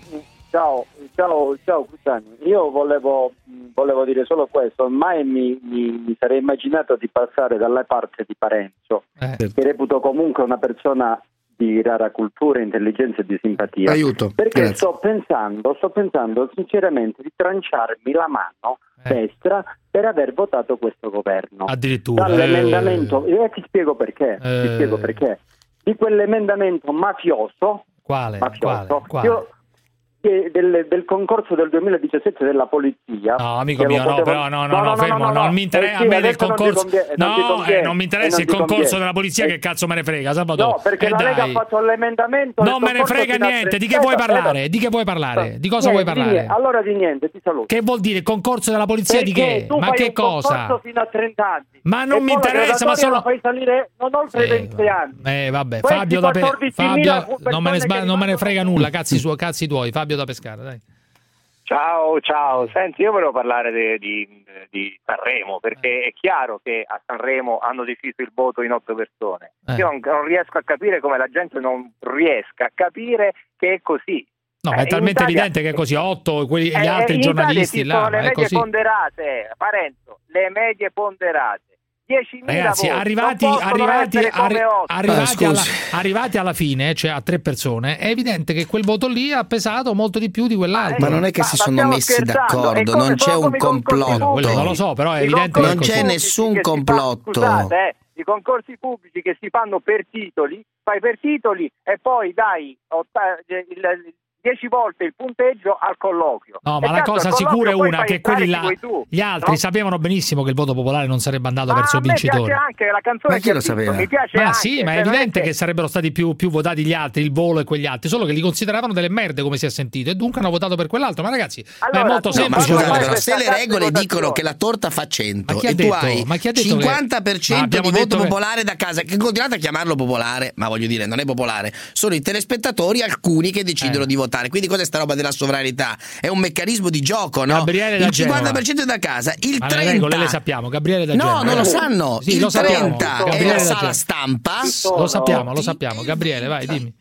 Ciao, ciao, ciao Cruciani. Io volevo, mh, volevo dire solo questo, mai mi, mi- mi sarei immaginato di passare dalla parte di Parenzo, che reputo comunque una persona di rara cultura, intelligenza e di simpatia. Aiuto, Perché grazie. sto pensando, sto pensando sinceramente di tranciarmi la mano destra per aver votato questo governo. Addirittura. Dall'emendamento, e ti spiego perché, ti Eh. spiego perché. Di quell'emendamento mafioso, Quale? mafioso Quale? Quale? io- del, del concorso del 2017 della polizia. No, amico mio, no, potevo- però no, no, no, fermo, non mi interessa, Eh a sì, me del non concorso, conviene- non ti no, conviene, eh, non mi eh, interessa non il concorso conviene. della polizia, Eh, che cazzo me ne frega, Salvatore? No, perché Eh, la Lega dai. ha fatto l'emendamento. Non me ne frega a niente, di che vuoi eh, parlare? eh, Di che vuoi parlare? Di cosa vuoi parlare? Allora di niente, ti saluto. Che vuol dire concorso della polizia di che? Ma che cosa? fino a 30 anni. Ma non mi interessa, ma sono fai salire non oltre i 20 anni. Eh vabbè, Fabio da, pe- 14.000 Fabio non me ne, non frega nulla, cazzi tuoi, Fabio da pescare, dai. Ciao, ciao. Senti, io volevo parlare de- di, di Sanremo perché è chiaro che a Sanremo hanno deciso il voto in otto persone. Eh. Io non, non riesco a capire come la gente non riesca a capire che è così. No, Eh, è talmente Italia- evidente che è così, otto, quelli, gli Eh, altri Italia giornalisti esistono là, le ma è medie così. ponderate, Parenzo, le medie ponderate. 10.000 Ragazzi, voti, arrivati, arrivati, arri- arrivati, Ah, alla, arrivati alla fine, cioè a tre persone, è evidente che quel voto lì ha pesato molto di più di quell'altro. Ma non è che si sono messi scherzando, d'accordo, non c'è un complotto. pubblici. Non lo so, però è I evidente che Non c'è nessun si fa- complotto. scusate, eh, i concorsi pubblici che si fanno per titoli, fai per titoli e poi dai otta- il- il- 10 volte il punteggio al colloquio. No, E ma la cazzo, cosa sicura è una che quelli là, tu, gli altri no? sapevano benissimo che il voto popolare non sarebbe andato Ma verso il vincitore. piace anche la canzone Ma chi che lo sapeva? Mi piace Ma anche, sì, ma è cioè, evidente che- che sarebbero stati più, più votati gli altri, il volo e quegli altri, solo che li consideravano delle merde come si è sentito e dunque hanno votato per quell'altro. Ma ragazzi, ma è Allora, molto tu- No, ma semplice. scusate, se le regole dicono che la torta fa 100 Ma chi ha e tu detto? hai Ma chi ha detto che- 50% Ma abbiamo di voto detto che- popolare da casa, che continuate a chiamarlo popolare, ma voglio dire, non è popolare, sono i telespettatori alcuni che decidono Eh. di votare. Quindi cos'è sta roba della sovranità? È un meccanismo di gioco, no? Gabriele il Genova. 50% è da casa, il Ma 30 le regole le sappiamo, Gabriele da No, Genova. non lo sanno. Sì, il lo sappiamo. 30 è Gabriele la sala Genova. stampa. Lo sappiamo, lo sappiamo. Gabriele, vai, dimmi.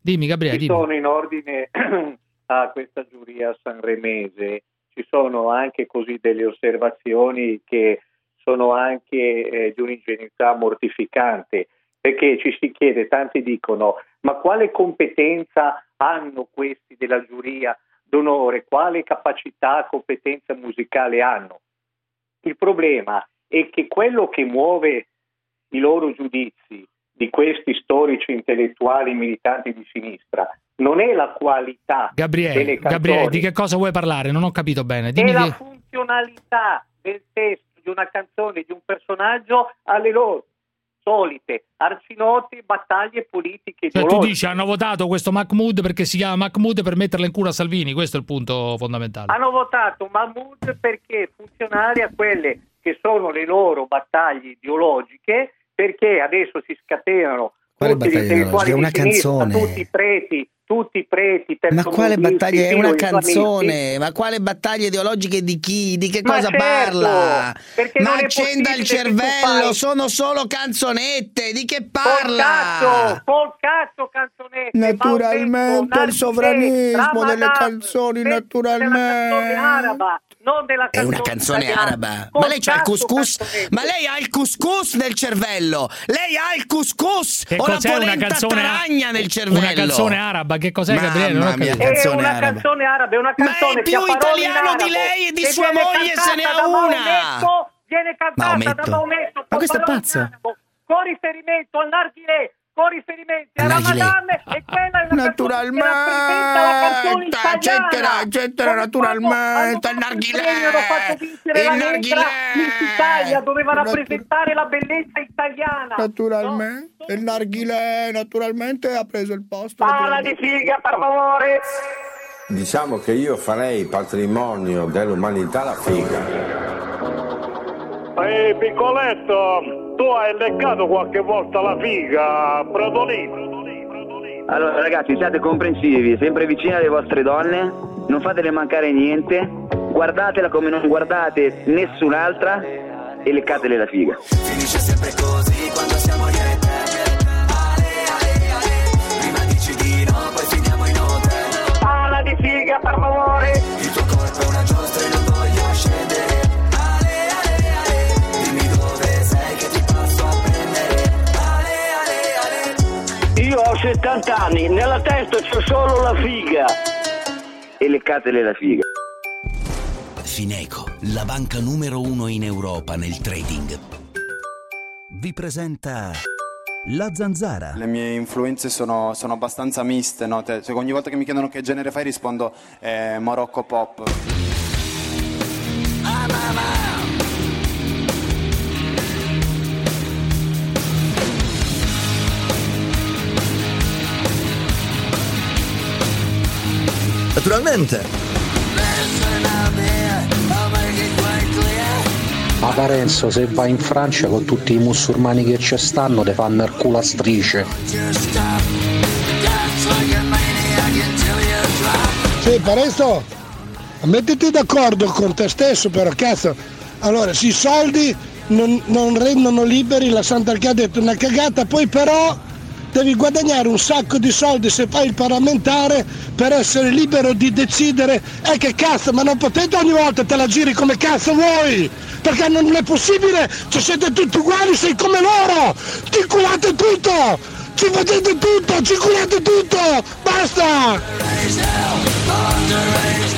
Dimmi, Gabriele, Ci dimmi. sono in ordine a questa giuria sanremese, ci sono anche così delle osservazioni che sono anche eh, di un'ingenuità mortificante, perché ci si chiede, tanti dicono, ma quale competenza hanno questi della giuria d'onore, quale capacità, competenza musicale hanno? Il problema è che quello che muove i loro giudizi di questi storici intellettuali militanti di sinistra non è la qualità Gabriele, Gabriele, di che cosa vuoi parlare? Non ho capito bene. è Dimmi la che... funzionalità del testo di una canzone, di un personaggio alle loro solite arcinote battaglie politiche Cioè, tu dici hanno votato questo Mahmood perché si chiama Mahmood per metterla in culo a Salvini, questo è il punto fondamentale. Hanno votato Mahmoud perché funzionari a quelle che sono le loro battaglie ideologiche, perché adesso si scatenano Quale battaglia ideologica? È una sinistra, canzone. tutti i preti, tutti i preti, Ma quale battaglia? È una canzone. Ma quale battaglie ideologiche di chi? Di che Ma cosa certo, parla? Ma accenda il cervello, fai- sono solo canzonette. Di che parla? cazzo, col cazzo canzonette. Naturalmente il sovranismo delle canzoni, naturalmente. araba, non della È una canzone canzone italiana. araba. Ma lei c'ha il couscous? Ma lei ha il couscous nel cervello? Lei ha il couscous? Che o la cos'è una polenta canzone taragna nel cervello? Una canzone araba, che cos'è Mamma Gabriele? Non ho mia, capito. È canzone una araba. canzone araba, è una Ma è canzone più ha italiano di lei e di sua moglie se ne ha una. Maometto, Viene cantata Maometto. da Maometto Ma con questo è pazzo. con riferimento al narghilè, con riferimento a Al narghilè. Ramadan e quella è una Naturalmente, eccetera, eccetera, naturalmente, il narghilè, vincere il narghilè. Miss Italia, doveva rappresentare la bellezza italiana. Naturalmente, il narghilè naturalmente ha preso il posto. Parla di figa, per favore. Diciamo che io farei patrimonio dell'umanità la figa. Ehi piccoletto, tu hai leccato qualche volta la figa, Prodolino? Allora ragazzi siate comprensivi, sempre vicini alle vostre donne, non fatele mancare niente, guardatela come non guardate nessun'altra e leccatele la figa. Finisce sempre così quando siamo io e te Ale, ale, ale Prima dici di no, poi finiamo in hotel Parla di figa, anni, nella testa c'è solo la figa. E leccatele la figa. Fineco, la banca numero uno in Europa nel trading, vi presenta la zanzara. Le mie influenze sono, sono abbastanza miste, no? Te- cioè, ogni volta che mi chiedono che genere fai rispondo eh, Morocco Pop. Naturalmente. Ma Parenzo, se vai in Francia con tutti i musulmani che ci stanno, te fanno il culo a strisce. Sì, Paresto, mettiti d'accordo con te stesso però, cazzo. Allora, sì, i soldi non, non rendono liberi, la Sant'Archia ha detto una cagata, poi però devi guadagnare un sacco di soldi se fai il parlamentare per essere libero di decidere e che cazzo, ma non potete ogni volta te la giri come cazzo vuoi! Perché non è possibile, ci siete tutti uguali, sei come loro! Ci culate tutto! Ci facete tutto, ci culate tutto! Basta!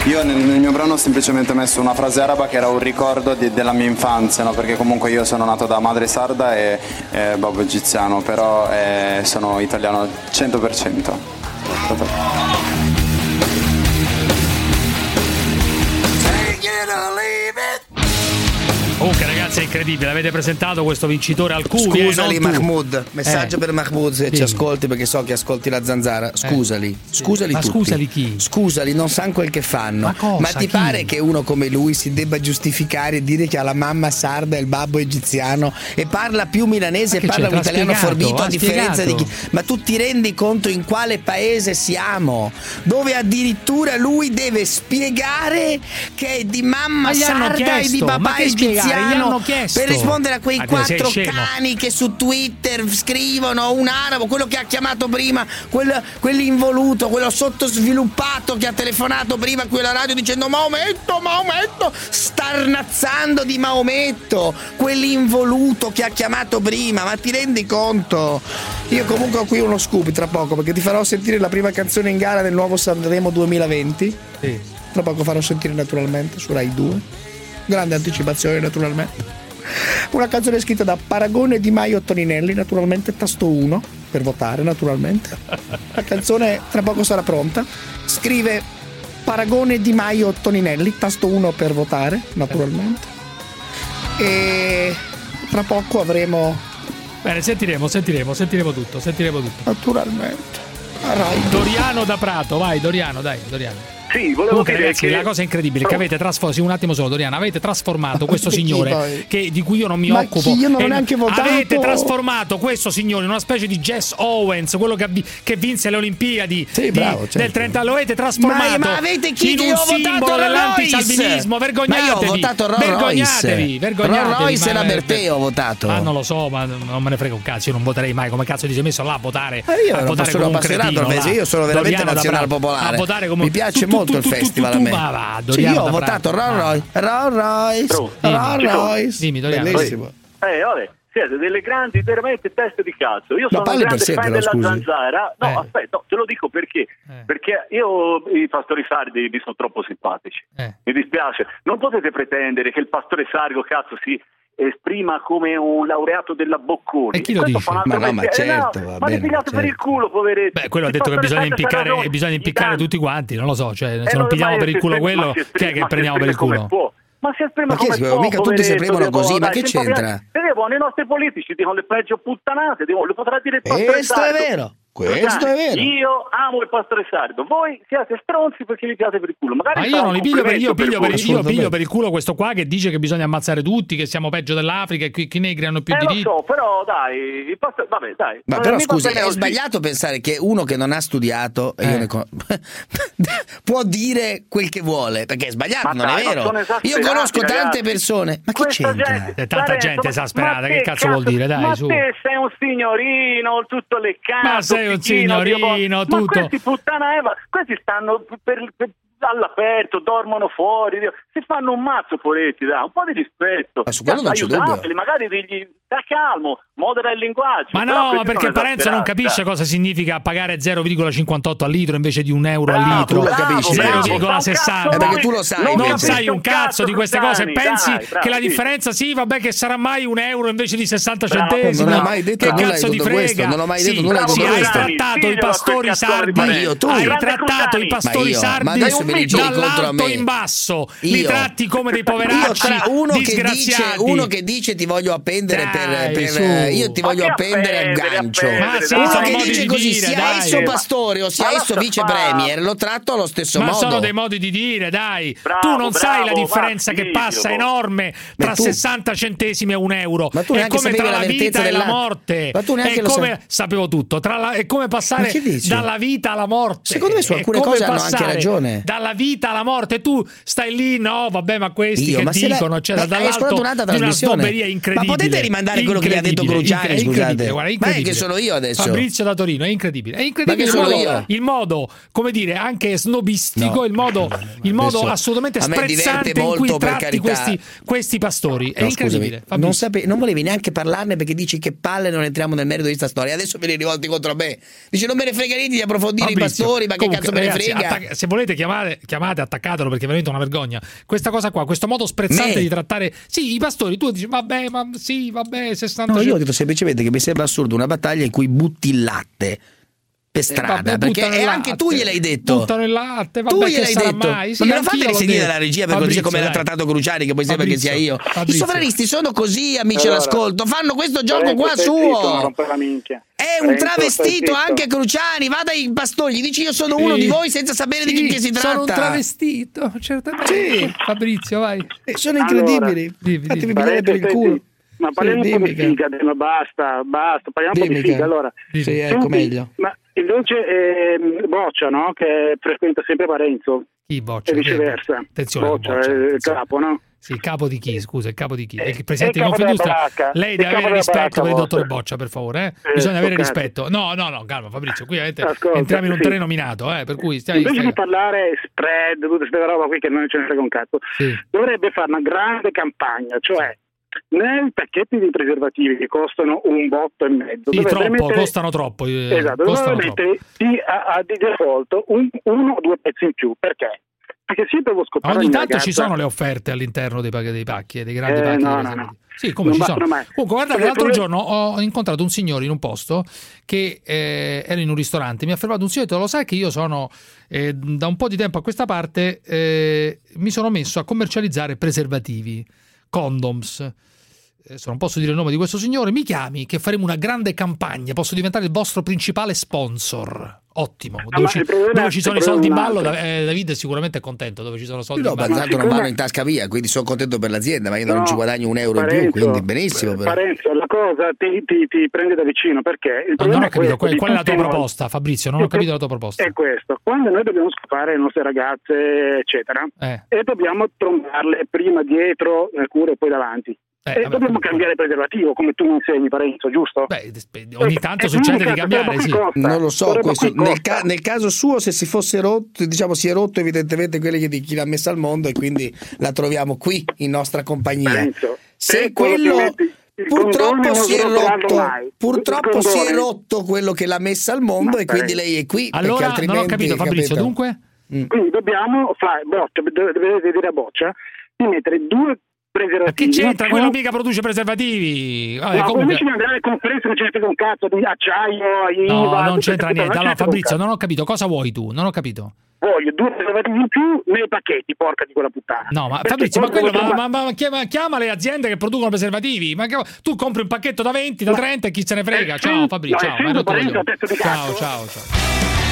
Io nel, nel mio brano ho semplicemente messo una frase araba che era un ricordo di- della mia infanzia, no? perché comunque io sono nato da madre sarda e, e babbo egiziano, però eh, sono italiano 100%. Comunque, ragazzi, è incredibile. Avete presentato questo vincitore al cuore. Scusali Mahmood, messaggio Eh. per Mahmood se Sì. ci ascolti perché so che ascolti la zanzara. Scusali, scusali Ma tutti. scusali chi? Scusali, non sanno quel che fanno. Ma cosa? ti Chi? pare che uno come lui si debba giustificare e dire che ha la mamma sarda e il babbo egiziano e parla più milanese Ma e parla un italiano spiegato, forbito a differenza di chi. spiegato. Ma tu ti rendi conto in quale paese siamo? Dove addirittura lui deve spiegare che è di mamma Ma sarda e di ma papà egiziano chiesto. per rispondere a quei quattro cani che su Twitter scrivono un arabo, quello che ha chiamato prima, quel- quell'involuto, quello sottosviluppato che ha telefonato prima a quella radio dicendo Maometto, Maometto, starnazzando di Maometto, quell'involuto che ha chiamato prima, ma ti rendi conto? Io comunque ho qui uno scoop tra poco perché ti farò sentire la prima canzone in gara del nuovo Sanremo 2020. Tra poco farò sentire naturalmente su Rai 2. Grande anticipazione naturalmente. Una canzone scritta da Paragone Di Maio Toninelli, naturalmente tasto 1 per votare, naturalmente. La canzone tra poco sarà pronta. Scrive Paragone Di Maio Toninelli, tasto 1 per votare, naturalmente. E tra poco avremo Bene, sentiremo, sentiremo, sentiremo tutto, sentiremo tutto. Naturalmente. Doriano da Prato, vai, Doriano, dai, Doriano. Sì, volevo Comunque, dire ragazzi, che... la cosa incredibile è che avete trasformato, sì, un attimo solo, Doriano, avete trasformato questo signore che- di cui io non mi Ma occupo. chi? Io non ho E- neanche votato. Avete trasformato questo signore in una specie di Jess Owens, quello che, che vinse le Olimpiadi Sì, di- bravo, certo. del 30 Lo avete trasformato Ma- ma avete chi in un io ho votato simbolo dell'antisalvinismo. Royce? Vergognatevi. Ma io ho votato Rolls vergognatevi, Royce. vergognatevi. Rolls Royce ma- e la Bertè ho votato. Ma non lo so, ma non me ne frega un cazzo. Io non voterei mai. Come cazzo ti sei messo là a votare? Ma io a votare sono come un cretino, là. io sono veramente Doriano da nazional Prato. popolare. A votare come Mi piace tu- molto il festival a me. Io ho votato. Rolls Royce. Rolls Royce. Rolls dimmi, Royce. Dimmi. Bellissimo. Eh, vabbè, siete delle grandi, veramente teste di cazzo. Io sono un grande sé, fan però, della scusi. zanzara. No, Eh. aspetta, no, te lo dico perché. Perché io i pastori sardi mi sono troppo simpatici. Eh. Mi dispiace. Non potete pretendere che il pastore sardo, cazzo, si esprima come un laureato della Bocconi. E chi lo Questo dice? Ma no, ma mestiere. certo, Eh, va ma bene, li pigliate per certo. il culo, poveretti. Beh, quello ha detto che bisogna impiccare, bisogna impiccare tutti quanti, non lo so, cioè se Eh, non no, pigliamo per il culo quello, chi è che prendiamo per il culo? può. Ma si esprime Ma chi come si- può, mica tutti si poveretto, esprimono così, ma dai, che c'entra? E devo, i nostri politici dicono le peggio puttanate, devo, lo potrà dire il Questo è vero, questo è vero. Io amo il pastore sardo, voi siete stronzi perché vi piate per il culo. Magari Ma io non li piglio per, io piglio per, voi. io piglio per il culo questo qua che dice che bisogna ammazzare tutti, che siamo peggio dell'Africa e che i negri hanno più Eh, lo diritti. so, però dai, il pastore, vabbè, dai. Ma non però mi va scusi, è sbagliato pensare che uno che non ha studiato e Eh. io ne con- può dire quel che vuole, perché è sbagliato, Ma non dai, è ma vero. Io conosco tante ragazzi. persone, ma che c'entra? gente- C'è tanta Lorenzo, gente ma- esasperata, ma che cazzo vuol dire? Dai, ma su. te sei un signorino, tutto leccato. Ma sei un signorino, tutto. Ma questi puttana Eva, questi stanno per- per- all'aperto, dormono fuori, si fanno un mazzo poretti, da un po' di rispetto, ma su quello non aiutateli, magari digli, da calmo, modera il linguaggio. Ma no, ma perché Parenzo non capisce cosa significa pagare 0,58 al litro invece di un euro bravo, al litro, 0,60. Eh, perché tu lo sai, non, non sai un cazzo, di queste cose, dai, pensi bravo, che la differenza sì. sì, vabbè che sarà mai un euro invece di 60 centesimi. Non ho mai detto che cazzo di frega. Non ho mai detto sì, nulla di questo. Hai trattato i pastori sardi, hai trattato i pastori sardi me li giochi contro me. in basso, io. li tratti come dei poveracci io tra uno che, dice, uno che dice ti voglio appendere dai, per, per io ti voglio appendere a gancio. Ma sì, uno che dice di così, dire, sia esso pastore o sia esso vice premier, lo tratto allo stesso ma modo. Ma sono dei modi di dire, dai. Bravo, tu non bravo, sai la differenza che passa enorme tra 60 centesimi e un euro. Ma tu è come tra la vita e la morte. È come sapevo tutto, è come passare dalla vita alla morte. Secondo me su alcune cose hanno anche ragione. Da dalla vita alla morte. Tu stai lì, no, vabbè, ma questi Io, che ma dicono, la... cioè, dall'alto di una snobberia incredibile. Ma potete rimandare quello che vi ha detto Cruciani, scusate. Guarda, ma è che sono io adesso. Fabrizio da Torino, è incredibile. È incredibile il modo, il modo, come dire, anche snobistico, no. il modo, il modo assolutamente sprezzante in cui tratti questi, questi, pastori. È no, incredibile. Scusami, non, sape- non volevi neanche parlarne perché dici che palle non entriamo nel merito di questa storia. Adesso ve li rivolti contro me. Dici non me ne frega niente di approfondire Fabrizio, i pastori, ma comunque, che cazzo me ne ragazzi. Attac- se volete chiamare chiamate, chiamate, attaccatelo perché è veramente una vergogna. Questa cosa qua, questo modo sprezzante me. di trattare, sì, i pastori, tu dici, vabbè, ma sì, vabbè, 60 No, io cioè dico semplicemente che mi sembra assurdo una battaglia in cui butti il latte per eh, strada. Eh, vabbè, perché anche tu gliel'hai detto. Buttano il latte, vabbè, tu gliel'hai detto. Mai, sì, ma non lo fate risentire dalla regia per così come l'ha trattato Cruciani, che poi sembra che sia io. Fabrizio. I sovranisti sono così, amici allora, all'ascolto, fanno questo gioco qua suo. È un travestito anche Cruciani, vada in pastogli, dici io sono sì. uno di voi senza sapere sì, di chi si tratta. Sono un travestito, certamente. Sì. Fabrizio, vai. Eh, sono incredibili. Fatemi vedere per il culo. Ma parliamo sì, un po' di figa, ma basta, basta, parliamo un po' di figa. Allora, sì, ecco meglio. Ma Invece eh, Boccia, no? che frequenta sempre Parenzo. Chi Boccia? E viceversa. Attenzione, Boccia, Boccia eh, il capo, no? Sì, il capo di chi? Eh. Scusa, il capo di chi? Eh, il presidente di Confindustria. Lei deve avere rispetto per il dottor Boccia, per favore. Eh? Bisogna avere toccate. rispetto. No, no, no, calma, Fabrizio. Qui avete, Ascolta, entriamo in un sì. terreno minato. Eh, per cui stai, Invece stai... di parlare spread, tutta questa roba qui che non ce ne frega un cazzo, sì. dovrebbe fare una grande campagna, cioè nei pacchetti di preservativi che costano un botto e mezzo. Sì, troppo, mettere... costano troppo. Eh, esatto, costano mettere di, a, a, di default un, uno o due pezzi in più. Perché? Perché se devo scoprire... Ogni tanto ragazza... ci sono le offerte all'interno dei, pacchi, dei pacchi, eh, dei grandi eh, pacchi. No, no, no. Sì, come non ci sono. Comunque, guarda, Perché l'altro pure... giorno ho incontrato un signore in un posto che eh, era in un ristorante. Mi ha fermato un signore e ha detto: Lo sai che io sono eh, da un po' di tempo a questa parte eh, mi sono messo a commercializzare preservativi. Condoms. Eh, Se non posso dire il nome di questo signore, mi chiami che faremo una grande campagna, posso diventare il vostro principale sponsor ottimo. Ah, dove, ci, dove ci sono i soldi in ballo, eh, David sicuramente è contento. Dove ci sono soldi no, in ballo. No, tanto una mano in tasca via, quindi sono contento per l'azienda, ma io no, non ci guadagno un euro Parenzo, in più, quindi benissimo. Però. Parenzo, la cosa ti, ti, ti, prende da vicino perché il problema no, non ho capito, questo, qual, è la tua diciamo, noi. Fabrizio? Non ho capito la tua proposta. È questo: quando noi dobbiamo scopare le nostre ragazze, eccetera, eh. e dobbiamo trombarle prima dietro, eh, nel culo e poi davanti. Eh, eh, dobbiamo cambiare preservativo, come tu mi insegni, Parenzo, giusto? Beh, ogni eh, tanto eh, succede eh, di cambiare, sì. Non lo so, questo, nel, ca- nel, caso suo, se si fosse rotto, diciamo, si è rotto evidentemente quello di chi l'ha messa al mondo e quindi la troviamo qui, in nostra compagnia. Parenzo, se eh, quello... Purtroppo si, è rotto, purtroppo si è rotto quello che l'ha messa al mondo Ma e quindi lei è qui. Allora, non ho capito Fabrizio, capito? dunque? Mm. Quindi dobbiamo fare boccia, dovete vedere a boccia di mettere due preservativi. Ma che c'entra? Quello mica produce preservativi. Vabbè, no, ecco, comunque... mi andrà alle conferenze non ce ne frega un cazzo di acciaio, IVA... No, non c'entra niente. Non allora, Fabrizio, non ho capito. Cosa vuoi tu? Non ho capito. Voglio due preservativi in più nei pacchetti, porca di quella puttana. No, ma Perché Fabrizio, ma, quello, ma, ma, ma chiama, chiama, le aziende che producono preservativi. Ma che, tu compri un pacchetto da 20, da 30 e chi se ne frega. Eh, ciao Fabrizio, no, ciao, no, ciao, ciao, ciao.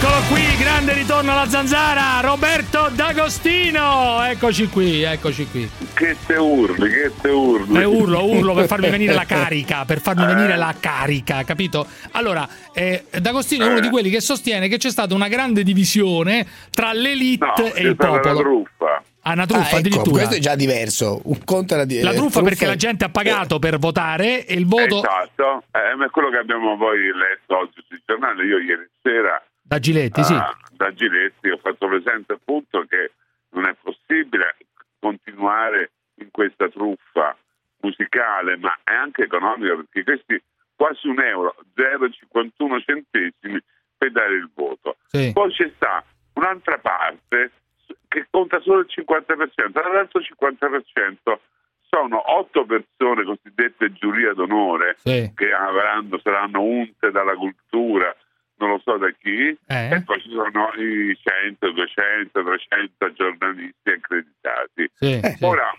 Eccolo qui, grande ritorno alla zanzara, Roberto D'Agostino. Eccoci qui, eccoci qui. Che te urli, che te urli. Eh, urlo, urlo per farmi venire la carica, per farmi eh. venire la carica, capito? Allora, eh, D'Agostino è uno di eh. quelli che sostiene che c'è stata una grande divisione tra l'elite no, e il popolo. Una truffa. Ah, una truffa ah, ecco, addirittura. Ecco, questo è già diverso. Un conto la, di- la truffa, truffa perché è... la gente ha pagato per votare e il voto. Esatto, eh, è quello che abbiamo poi letto oggi sui giornali. Io ieri sera da Giletti, sì. Ah, da Giletti ho fatto presente appunto che non è possibile continuare in questa truffa musicale, ma è anche economica perché questi quasi un euro, 0,51 centesimi per dare il voto. Sì. Poi c'è sta un'altra parte che conta solo il 50%, l'altro 50% sono otto persone cosiddette giuria d'onore Sì. che avranno, saranno unte dalla cultura, non lo so da chi, Eh. e poi ci sono i 100, 200, 300 giornalisti accreditati. Sì, sì. Ora,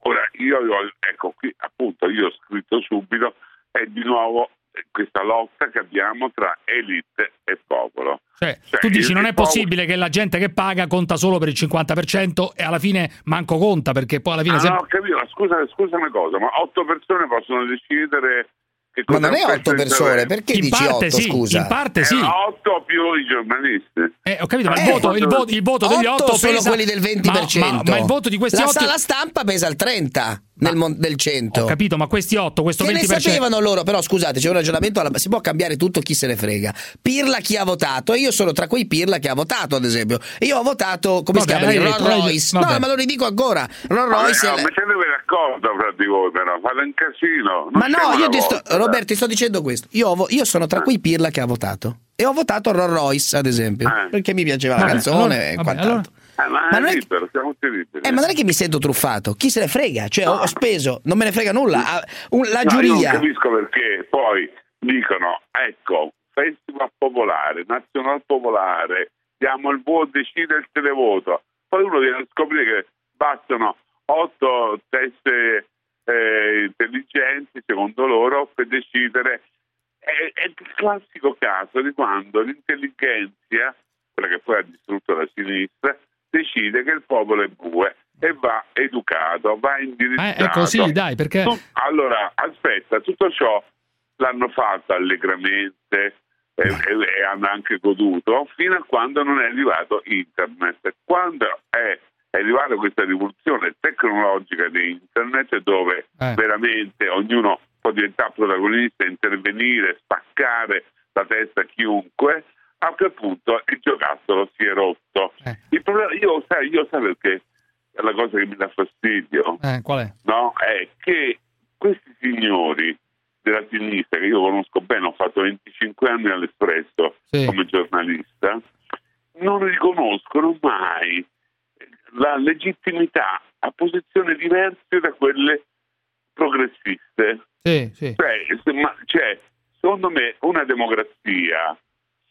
ora io, ecco qui appunto io ho scritto subito, è di nuovo questa lotta che abbiamo tra elite e popolo. Cioè, Cioè, tu dici non è il popolo- possibile che la gente che paga conta solo per il 50% e alla fine manco conta perché poi alla fine Ah, sempre- no, ho capito, scusa, scusa una cosa, ma otto persone possono decidere Ma cosa non è fare otto senza persone, re- perché In dici parte otto, sì, scusa? in parte sì. Eh, otto più i giornalisti. Eh, ho capito, ma il Eh, voto, il voto, il voto degli Otto 8 sono pesa quelli del 20%. Ma, ma il voto di questi La 8 sala stampa pesa il 30 nel, mon- del 100. Ho capito, ma questi 8, questo Che ne 20%. sapevano loro, però scusate, c'è un ragionamento, alla- si può cambiare tutto chi se ne frega. Pirla chi ha votato? E io sono tra quei Pirla che ha votato, ad esempio. E io ho votato, come Vabbè, si chiama? detto, Rolls Royce. No, ma lo ridico ancora. Rolls Royce è no, la- mettetevi d'accordo fra di voi però, fate un casino. non Ma no, io ti sto, Roberto, ti sto dicendo questo. Io, ho vo- io sono tra quei Pirla che ha votato. E ho votato Rolls Royce, ad esempio. Eh. Perché mi piaceva la Vabbè, canzone allora- e vabbè, quant'altro. Eh, ma, Ma è non è che- libero, siamo tutti liberi. Eh, ma non è che mi sento truffato, chi se ne frega? Cioè, ho, ho speso, non me ne frega nulla. Ah, un- la No, io non giuria. capisco perché poi dicono, ecco, festival popolare, nazional popolare, diamo il voto, decide il televoto. Poi uno viene a scoprire che bastano otto teste eh, intelligenti, secondo loro, per decidere. È, è il classico caso di quando l'intelligenza, quella che poi ha distrutto la sinistra, decide che il popolo è bue e va educato, va Eh, indirizzato. è così, dai, perché allora, aspetta, tutto ciò l'hanno fatto allegramente e, e- e hanno anche goduto fino a quando non è arrivato internet. Quando è, è arrivata questa rivoluzione tecnologica di internet dove Eh. veramente ognuno può diventare protagonista, intervenire, spaccare la testa a chiunque, a quel punto il giocattolo si è rotto. Eh. Il problema, io, sai, io sai perché è la cosa che mi dà fastidio Eh, qual è? no? è che questi signori della sinistra, che io conosco bene, ho fatto 25 anni all'Espresso Sì. come giornalista, non riconoscono mai la legittimità a posizioni diverse da quelle progressiste. Sì, sì. Cioè, ma- cioè, secondo me una democrazia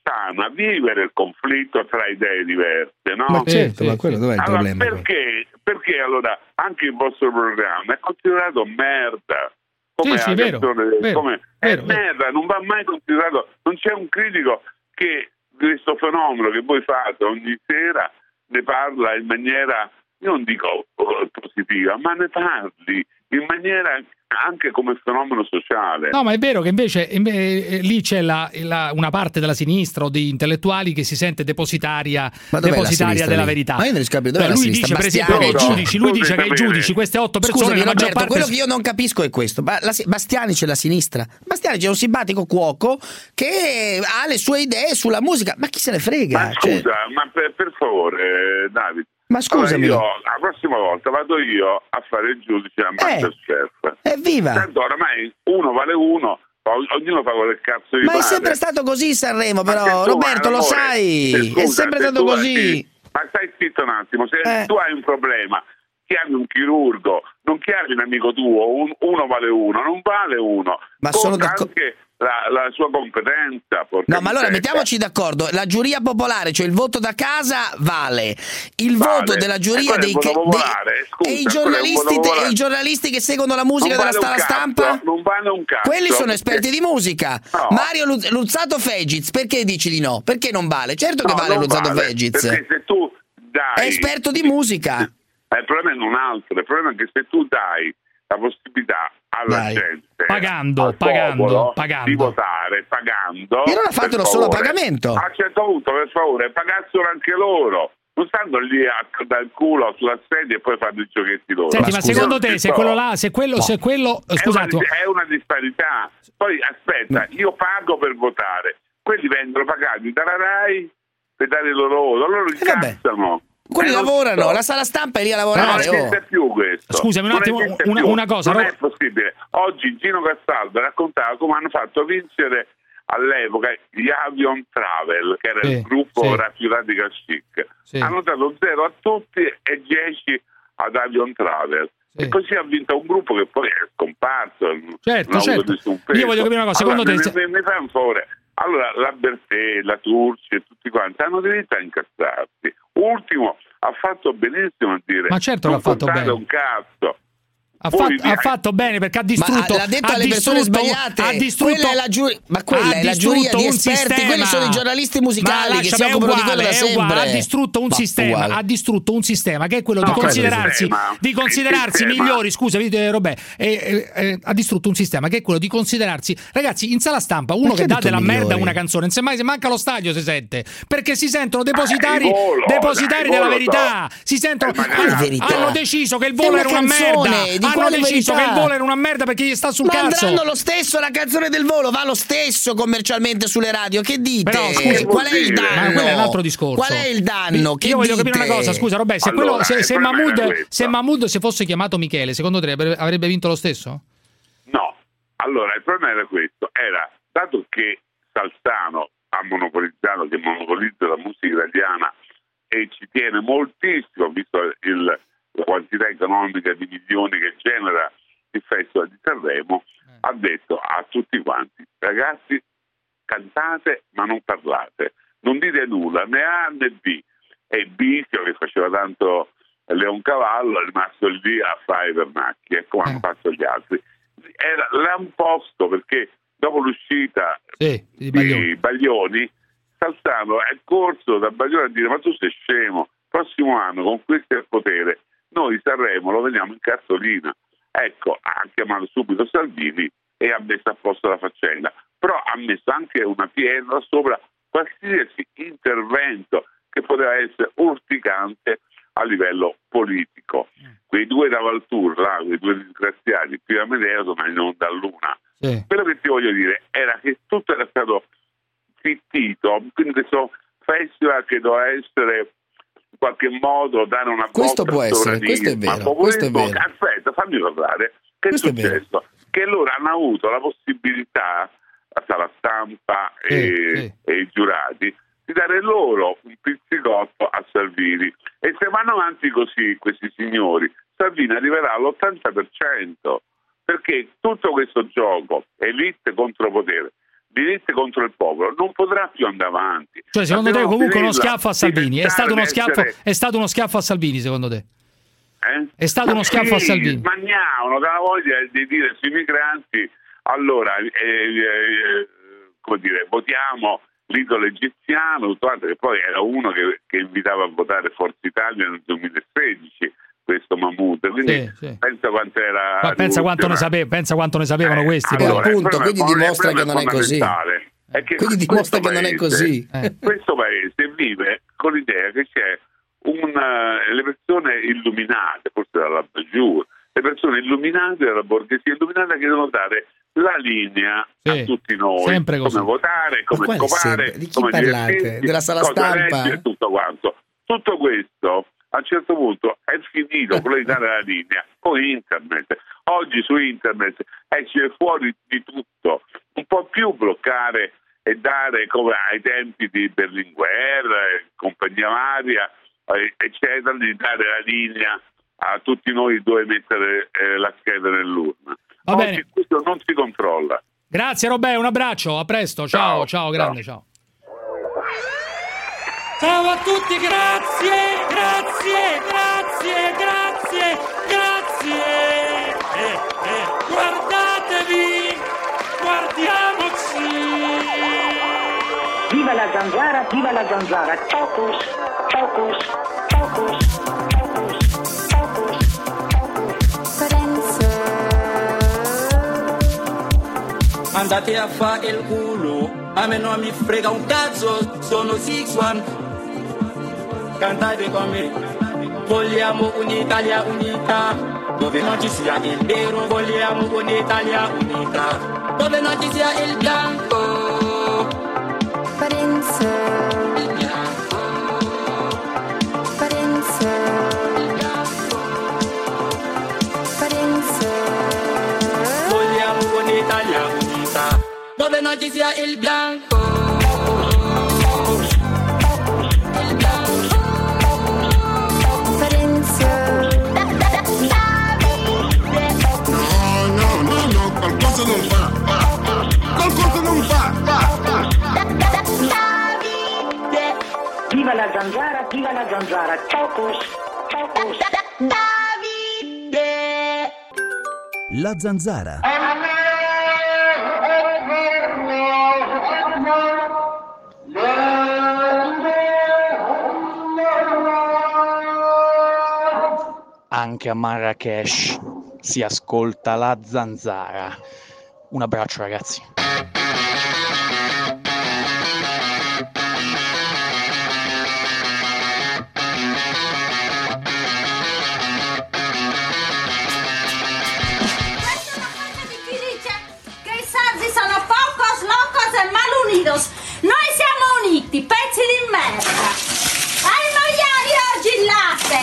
sana vivere il conflitto tra idee diverse, no? Ma certo, sì, ma quello sì. dov'è il Allora, problema? perché, perché allora anche il vostro programma è considerato merda? Come Sì, sì, vero, canzone- vero, come- vero, è vero. merda, non va mai considerato. Non c'è un critico che questo fenomeno che voi fate ogni sera ne parla in maniera, non dico eh, positiva, ma ne parli in maniera anche come fenomeno sociale. No, ma è vero che invece inve- eh, lì c'è la- la- una parte della sinistra o di intellettuali che si sente depositaria, depositaria della lì? verità. Ma io non riesco a capire, lui sinistra? dice, per esempio, che i giudici, lui dice che i giudici, queste otto persone, Scusami la maggior Roberto, parte... quello che io non capisco è questo. Ba- la si- Bastiani c'è la sinistra. Bastiani c'è un simpatico cuoco che ha le sue idee sulla musica. Ma chi se ne frega? Ma Cioè, scusa, ma per, per favore, eh, Davide. Ma scusami. Allora io, la prossima volta vado io a fare il giudice a Masterchef. evviva! Tanto oramai uno vale uno, ognuno fa quello che cazzo gli Ma è pare. sempre stato così Sanremo, però, Roberto, lo sai. scusa, è sempre se stato tu hai- così. Ma stai zitto un attimo, se Eh. tu hai un problema, chiami un chirurgo, non chiami un amico tuo, un- uno vale uno, non vale uno. Ma Conta sono d'accordo- anche la, la sua competenza. No, ma allora mettiamoci d'accordo. La giuria popolare, cioè il voto da casa, vale. Il Vale. voto della giuria dei, voto dei- popolare, scusa, e, i giornalisti, i che seguono la musica Non della vale cazzo, stampa? Non vale un cazzo. Quelli sono perché- esperti di musica. No. Mario Luz- Luzzato Fegiz, perché dici di no? Perché non vale? Certo che No, vale non Luzzato vale, Fegiz. Perché se tu dai... È esperto di musica. Eh, il problema è un altro, il problema è che se tu dai la possibilità alla Dai. gente Pagando, al pagando, popolo, pagando. di votare pagando E allora fatelo solo a pagamento. a un certo punto per favore pagassero anche loro non stanno lì a, dal culo sulla sedia e poi fanno i giochetti loro Senti, ma scusa, secondo te se No. quello là, se quello, se quello, eh, è una, attimo, è una disparità. Poi aspetta, io pago per votare. quelli vengono pagati dalla RAI per dare il loro voto, loro incassano. Quelli Eh, non lavorano, so. la sala stampa è lì a Non lavorare. oh. esiste più questo. Scusami un Non attimo, una- una cosa, Non Ro- è possibile. Oggi Gino Castaldo raccontava come hanno fatto vincere all'epoca gli Avion Travel, che era Sì, il gruppo sì. radical chic. Sì. Hanno dato 0 a tutti e 10 ad Avion Travel. E così ha vinto un gruppo che poi è scomparso. Certo, non certo. Io voglio capire una cosa, Allora, secondo mi, te- mi, mi fai un favore. Allora, la Bertè, la Turci e tutti quanti hanno diritto a incazzarsi. Ultimo, ha fatto benissimo a dire Ma certo non che ha fatto bene. un cazzo. Ha, fatto, ha fatto bene perché ha distrutto. Ma l'ha detto ha alle persone distrutto- sbagliate. Ha distrutto, Quella è la giu- ma quella ha è la distrutto giuria di un esperti, sistema. quelli sono i giornalisti musicali che si occupano di uguale, quello da sempre. Ha distrutto un Ma sistema. uguale. Ha distrutto un sistema che è quello No, di considerarsi, sistema. di considerarsi migliori. Scusa, eh, Robè, eh, eh, eh, ha distrutto un sistema che è quello di considerarsi. Ragazzi, in sala stampa, uno Perché che dà della merda a migliori? una canzone, non mai se manca lo stadio si sente perché si sentono depositari, il volo, depositari della verità. Si sentono. Hanno deciso che il volo era una merda. Di Hanno deciso verità? che il volo era una merda perché gli sta sul Ma cazzo. andranno lo stesso, la canzone del volo va lo stesso commercialmente sulle radio. Che dite? Però, scusi, Qual è il danno? Ma quello è un altro discorso. Qual è il danno? Che Io voglio dite? capire una cosa, scusa Robè, se, Allora, quello- se- se Mahmood, se Mahmood si fosse chiamato Michele, secondo te avrebbe, avrebbe vinto lo stesso? No, allora il problema era questo, era dato che Salzano ha monopolizzato, che monopolizza la musica italiana e ci tiene moltissimo, visto il- la quantità economica di milioni che genera il Festival di Sanremo, ha detto a tutti quanti, ragazzi cantate ma non parlate, non dite nulla, né A né B. E Bisio che faceva tanto Leon Cavallo è rimasto lì a fare i pernacchi, e come hanno fatto gli altri. Era, l'ha un posto perché dopo l'uscita Sì, di Baglioni. Baglioni, Salzano è corso da Baglioni a dire ma tu sei scemo, prossimo anno con questo al potere noi Sanremo lo veniamo in cartolina. Ecco, ha chiamato subito Salvini e ha messo a posto la faccenda, però ha messo anche una pietra sopra qualsiasi intervento che poteva essere urticante a livello politico. Quei due da Valturra, quei due disgraziati, qui a Medeo sono in onda a luna. Sì. Quello che ti voglio dire era che tutto era stato zittito, quindi questo festival che doveva essere in qualche modo dare una Questo botta può essere, questo è vero, questo è vero. Aspetta, fammi parlare. Che Questo è è successo? Che loro hanno avuto la possibilità, la sala stampa e, Sì, sì. e i giurati, di dare loro un pizzicotto a Salvini. E se vanno avanti così questi signori, Salvini arriverà all'80%, perché tutto questo gioco, elite contro potere, di elite contro il popolo, non potrà più andare avanti. Cioè, secondo te comunque uno schiaffo a Salvini? È stato uno schiaffo, essere- è stato uno schiaffo a Salvini, secondo te? eh? È stato Ma uno schiaffo a sì, Salvini. Magnano, dalla voglia di dire sui migranti, allora, eh, eh, come dire, votiamo l'idolo egiziano, tutto quanto, che poi era uno che, che invitava a votare Forza Italia nel 2016, questo Mahmood, quindi Sì, sì. Pensa quanto era... Ma pensa quanto ne, sape- pensa quanto ne sapevano Eh, questi. allora, appunto, quindi dimostra che non è così. che Quindi dimostra questo che non è paese- così. Eh. Questo paese vive con l'idea che c'è un, eh, le persone illuminate, forse dalla Bajur, le persone illuminate dalla borghesia illuminata che devono dare la linea Sì, a tutti noi, sempre così. come votare, come scopare? Di chi come parlate? Della sala stampa? leggere e tutto quanto. Tutto questo a un certo punto è finito quello di dare la linea con internet. Oggi su internet esce fuori di tutto, un po' più bloccare e dare come ai tempi di Berlinguer, eh, compagnia varia, eh, eccetera, di dare la linea a tutti noi dove mettere eh, la scheda nell'urna. Oggi questo non si controlla. Grazie Robè, un abbraccio, a presto. Ciao, ciao, Ciao, grande, ciao. Ciao a tutti, grazie, grazie, grazie, grazie, grazie. Eh, eh, guardatevi, guardiamoci. Viva la zanzara, viva la zanzara. Focus, focus, focus, focus, focus. Andate a fare il culo, a me non mi frega un cazzo, sono Six One cantare con me. Vogliamo un'Italia unita, dove non ci sia il nero, vogliamo un'Italia unita, dove non ci sia il bianco. Parenzo. Vogliamo un'Italia unita, dove non ci sia il bianco. Viva la zanzara, viva la zanzara. Focus, focus. La zanzara. Anche a Marrakesh si ascolta la zanzara. Un abbraccio ragazzi. Malunidos? Noi siamo uniti, pezzi di merda! Ai maiali oggi il latte!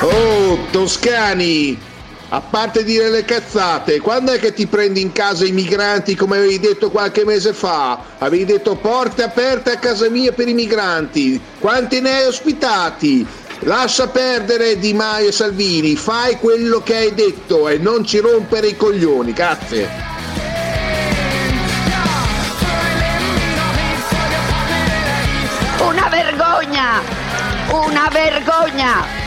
Oh, toscani! A parte dire le cazzate, quando è che ti prendi in casa i migranti come avevi detto qualche mese fa? Avevi detto porte aperte a casa mia per i migranti. Quanti ne hai ospitati? Lascia perdere Di Maio e Salvini, fai quello che hai detto e non ci rompere i coglioni, grazie. Una vergogna! Una vergogna!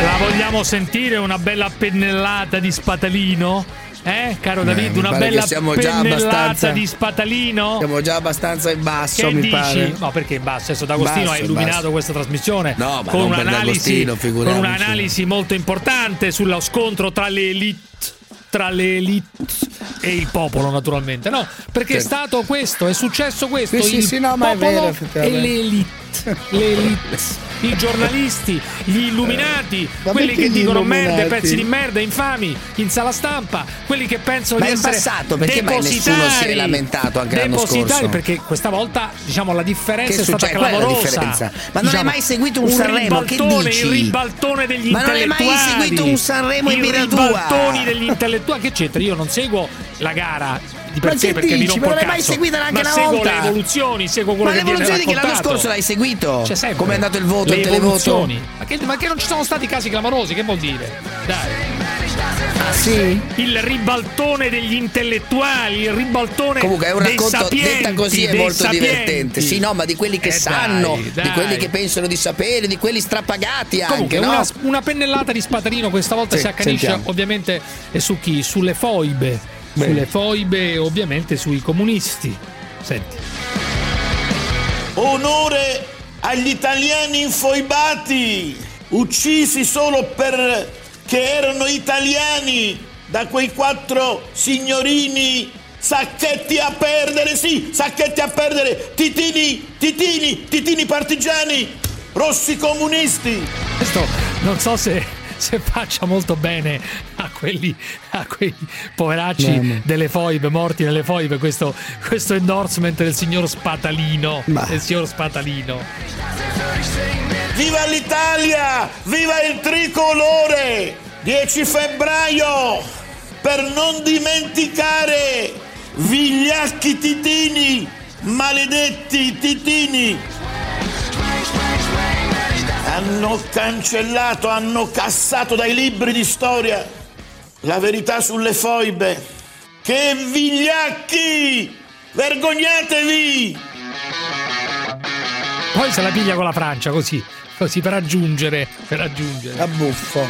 La vogliamo sentire una bella pennellata di spatalino? Eh, caro David, mi una bella siamo pennellata di spatalino? Siamo già abbastanza in basso, Che mi dici? pare. No, perché in basso? Adesso D'Agostino Basso, ha illuminato basso. questa trasmissione No, ma con un'analisi, con un'analisi molto importante sullo scontro tra le elite tra le elite e il popolo naturalmente no perché è Certo. stato questo è successo questo Sì, sì, il sì, no, ma è popolo e le elite le elite i giornalisti, gli illuminati, Ma quelli che dicono illuminati? merde, pezzi di merda, infami, in sala stampa, quelli che pensano Ma di essere passato, perché mai nessuno si è lamentato anche l'anno scorso? perché questa volta diciamo la differenza Che è stata succede? Clamorosa. Ma non hai mai seguito un un Sanremo, che dici? il ribaltone degli Ma non hai mai intellettuali. seguito un Sanremo in I vita tua? ribaltoni degli intellettuali che c'entra? Io non seguo la gara di per Ma sé perché mi dici? rompo Ma non l'hai mai seguita neanche ma una seguo volta? le evoluzioni, seguo quello Ma che viene l'evoluzione che l'anno raccontato. scorso l'hai seguito? C'è sempre. Come è andato il voto, le il televoto? evoluzioni. Ma che, ma che non ci sono stati casi clamorosi, che vuol dire? Dai. Ah, sì? Il ribaltone degli intellettuali, il ribaltone Comunque è un racconto sapienti, detta così è molto sapienti. divertente. Sì, no, ma di quelli che Eh, sanno, dai, di dai. quelli che pensano di sapere, di quelli strapagati Comunque, anche, no? una, una pennellata di spatarino questa volta Sì, si accanisce sentiamo. ovviamente e su chi? Sulle foibe. Bene. Sulle foibe e ovviamente sui comunisti. Senti. Onore agli italiani infoibati, uccisi solo perché erano italiani da quei quattro signorini sacchetti a perdere, sì, sacchetti a perdere, titini, titini, titini partigiani, rossi comunisti. Questo non so se, se faccia molto bene a quelli, a quei poveracci no. delle foibe, morti nelle foibe, questo, questo endorsement del signor Spatalino. Del signor Spatalino. Viva l'Italia! Viva il tricolore! 10 febbraio! Per non dimenticare vigliacchi titini! Maledetti titini! Hanno cancellato, hanno cassato dai libri di storia la verità sulle foibe. Che vigliacchi! Vergognatevi! Poi se la piglia con la Francia, così. Così per aggiungere. Per aggiungere. A buffo.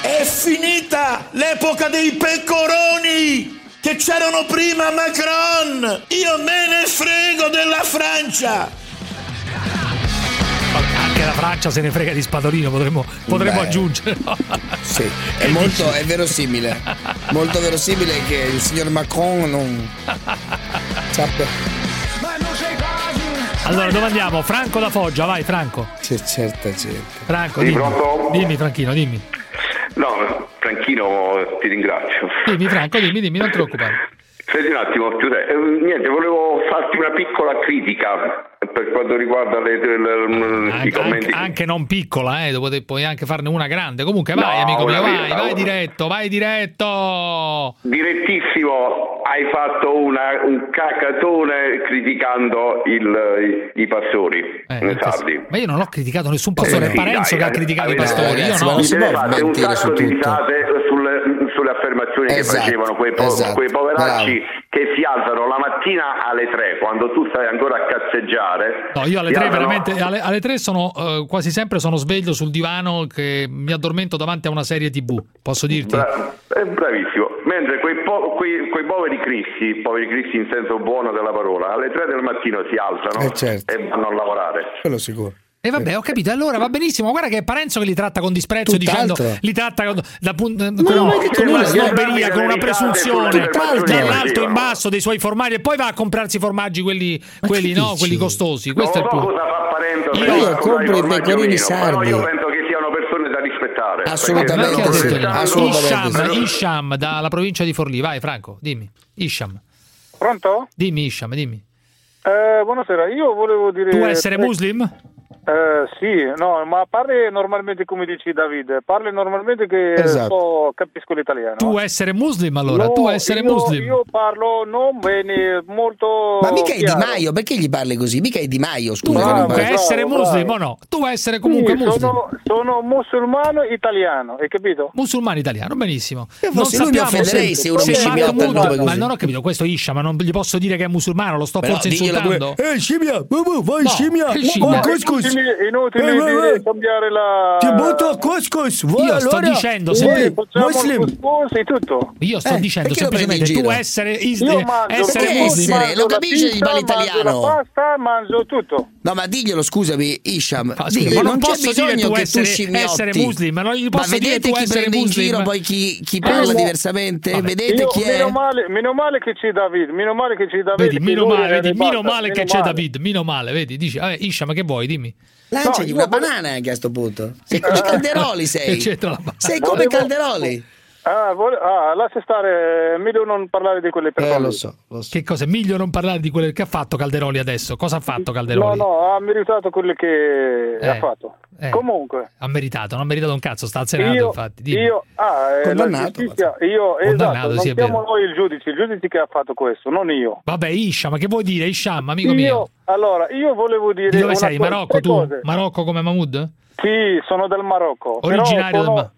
È finita l'epoca dei pecoroni che c'erano prima Macron. Io me ne frego della Francia. La Francia se ne frega di Spadolino, potremmo, potremmo aggiungere. Sì, è molto è verosimile. Molto verosimile che il signor Macron non sappia. Allora, dove andiamo? Franco da Foggia, vai Franco. C'è certa gente. Franco, dimmi. Dimmi Franchino, dimmi. No, Franchino, ti ringrazio. Dimmi Franco, dimmi, dimmi, non ti preoccupare. Senti un attimo, Giuseppe, eh, niente, volevo farti una piccola critica per quanto riguarda le, le- le- i Anche, commenti. anche- anche non piccola, eh, dopo te- puoi anche farne una grande. Comunque, vai, No, amico mio, vai, vai una. diretto, vai diretto. Direttissimo, hai fatto una- un cacatone criticando il- i, i pastori Eh. Ma io non ho criticato nessun pastore, Eh, è sì, Parenzo dai, che ha dai, criticato i pastori. Io no. deve fare un sacco di risate sulle, sulle affermazioni Esatto, che facevano quei, po- esatto, quei poveracci bravo. che si alzano la mattina alle 3 quando tu stai ancora a cazzeggiare. No, io alle si tre alzano- veramente alle, alle tre sono eh, quasi sempre sono sveglio sul divano che mi addormento davanti a una serie TV. Posso dirti? Bra- eh, bravissimo. Mentre quei, po- quei- quei poveri cristi, poveri cristi in senso buono della parola, alle 3 del mattino si alzano Eh, certo. e vanno a lavorare. Quello sicuro. E vabbè, ho capito. Allora va benissimo. Guarda che è Parenzo che li tratta con disprezzo, Tutt'altro. dicendo li tratta con, da, con, non detto con una snobberia, con una presunzione dall'alto in basso dei suoi formaggi e poi va a comprarsi i formaggi quelli, quelli, no, quelli costosi. Non Questo è lo il punto. cosa fa Parenzo se Io a comprare compro i pecorini sardi. Però io penso che siano persone da rispettare. Assolutamente sì, Isham. Isham dalla provincia di Forlì. Vai, Franco, dimmi. Isham, Pronto? dimmi, Isham, dimmi. Eh, buonasera, io volevo dire... Tu essere muslim? Eh, sì, no, ma parli normalmente come dici Davide, parli normalmente che Esatto. so- capisco l'italiano. Tu essere muslim allora? No, tu essere io, muslim? Io parlo non bene, molto Ma mica è Di. Maio, perché gli parli così? Mica è Di Maio, scusa. Bravo, non Comunque, parli. essere bravo, muslim bravo. o no? Tu essere comunque Sì, muslim. sono, sono musulmano italiano, hai capito? Musulmano italiano, benissimo. Io fossi lui mi offenderei se uno mi scimmiotta il nome Ma non ho capito, questo Isha, ma non gli posso dire che è musulmano, lo sto Però forse insultando. pure. Eh, scimmia, vai No, scimmia, che vai scimmia? a couscous. Inutile, inutile Eh, dire- vai. cambiare la... Ti butto a couscous, Io sto allora. dicendo, Eh, se- Sì, facciamo Muslim. e tutto. Io sto Eh, dicendo semplicemente tu essere, is- Io eh, mangio, essere essere? mangio Lo capisce, pizza, parla Mangio italiano. la pasta, mangio tutto. No, ma diglielo, scusami, Isham. Ah, scusa, ma non, non c'è bisogno tu che essere- tu scimmiotti. essere muslim, ma non gli Ma posso dire vedete chi prende in giro, poi chi, chi parla no. diversamente? Vabbè. Vedete Io- chi è? meno, male, meno male che c'è David, meno male che c'è David. Vedi, meno male, vedi, meno male che c'è male. David, meno male, vedi, dici, vabbè, Isha, ma che vuoi, dimmi. Lanciagli No, una banana anche a sto punto. Sei come Calderoli sei. Sei come Calderoli. Ah, vole- ah, lascia stare, meglio non parlare di quelle persone. Eh, lo so, lo so. Che cosa? È meglio non parlare di quello che ha fatto Calderoli adesso. Cosa ha fatto No, Calderoli? no, ha meritato quello che Eh, ha fatto. eh. Comunque, Ha meritato, non ha meritato un cazzo, sta al Senato, io, infatti. dimmi. io ah, eh, la Condannato, giustizia, io, Condannato, esatto, non siamo vero. noi il giudice, il giudice che ha fatto questo, non io. Vabbè, Isha, ma che vuoi dire? Isham, amico io mio. allora, io volevo dire Di dove sei? Marocco tu? cose. Marocco come Mahmood? Sì, sono del Marocco. però Originario sono, del Ma-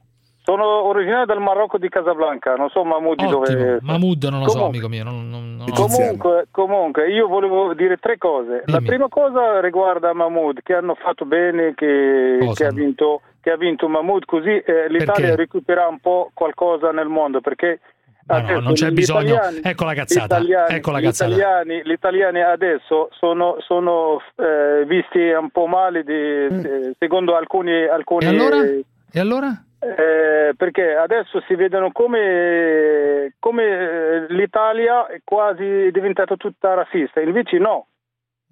sono originario del Marocco di Casablanca, non so Mahmoud di Ottimo. dove Mahmood non lo so, Comunque- amico mio. Non, non- non- Comunque, comunque, io volevo dire tre cose. La Dimmi. prima cosa riguarda Mahmoud, che hanno fatto bene, che, che ha, vinto, che ha vinto Mahmoud, così eh, l'Italia Perché? recupera un po' qualcosa nel mondo, perché no, adesso non c'è gli bisogno. italiani- Ecco la cazzata. gli italiani- Ecco la gli cazzata. italiani- Gli italiani adesso sono, sono, eh, visti un po' male di- eh, secondo alcuni... alcuni Mm. E allora? E allora? Eh, perché adesso si vedono come, come eh, l'Italia è quasi diventata tutta razzista, invece no,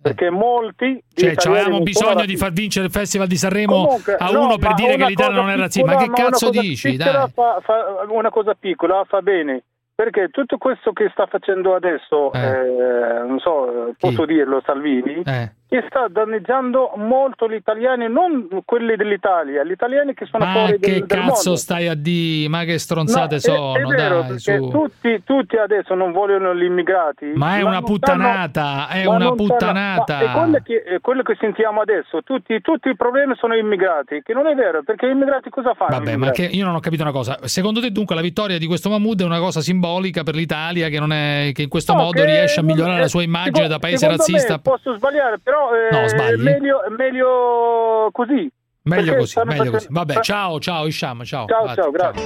perché molti... Cioè, avevamo bisogno di far vincere il Festival di Sanremo Comunque, a no, uno per ma dire che l'Italia non è razzista. Ma che piccola, cazzo dici? piccola Dai. fa- fa- una cosa piccola fa bene. Perché tutto questo che sta facendo adesso, Eh. eh, non so, posso dirlo, Salvini, Eh. Che sta danneggiando molto gli italiani, non quelli dell'Italia, gli italiani che sono Ma fuori che del, del cazzo mondo. stai a dire? Ma che stronzate No, è- sono? è, vero, dai, tutti, tutti adesso non vogliono gli immigrati. Ma è una non puttanata, è ma una stanno- puttanata. ma è quello che, è quello che sentiamo adesso, tutti, tutti i problemi sono immigrati, che non è vero, perché gli immigrati cosa fanno? Vabbè, ma che io non ho capito una cosa. Secondo te, dunque, la vittoria di questo Mahmood è una cosa simbolica per l'Italia che, non è, che in questo No, modo che riesce a migliorare la sua immagine secondo- da paese razzista? me posso sbagliare, però eh, No, sbagli. meglio, meglio così. Meglio così, meglio così. facendo- Vabbè, ciao, ciao Isham, ciao. Ciao, Vatti, ciao, grazie.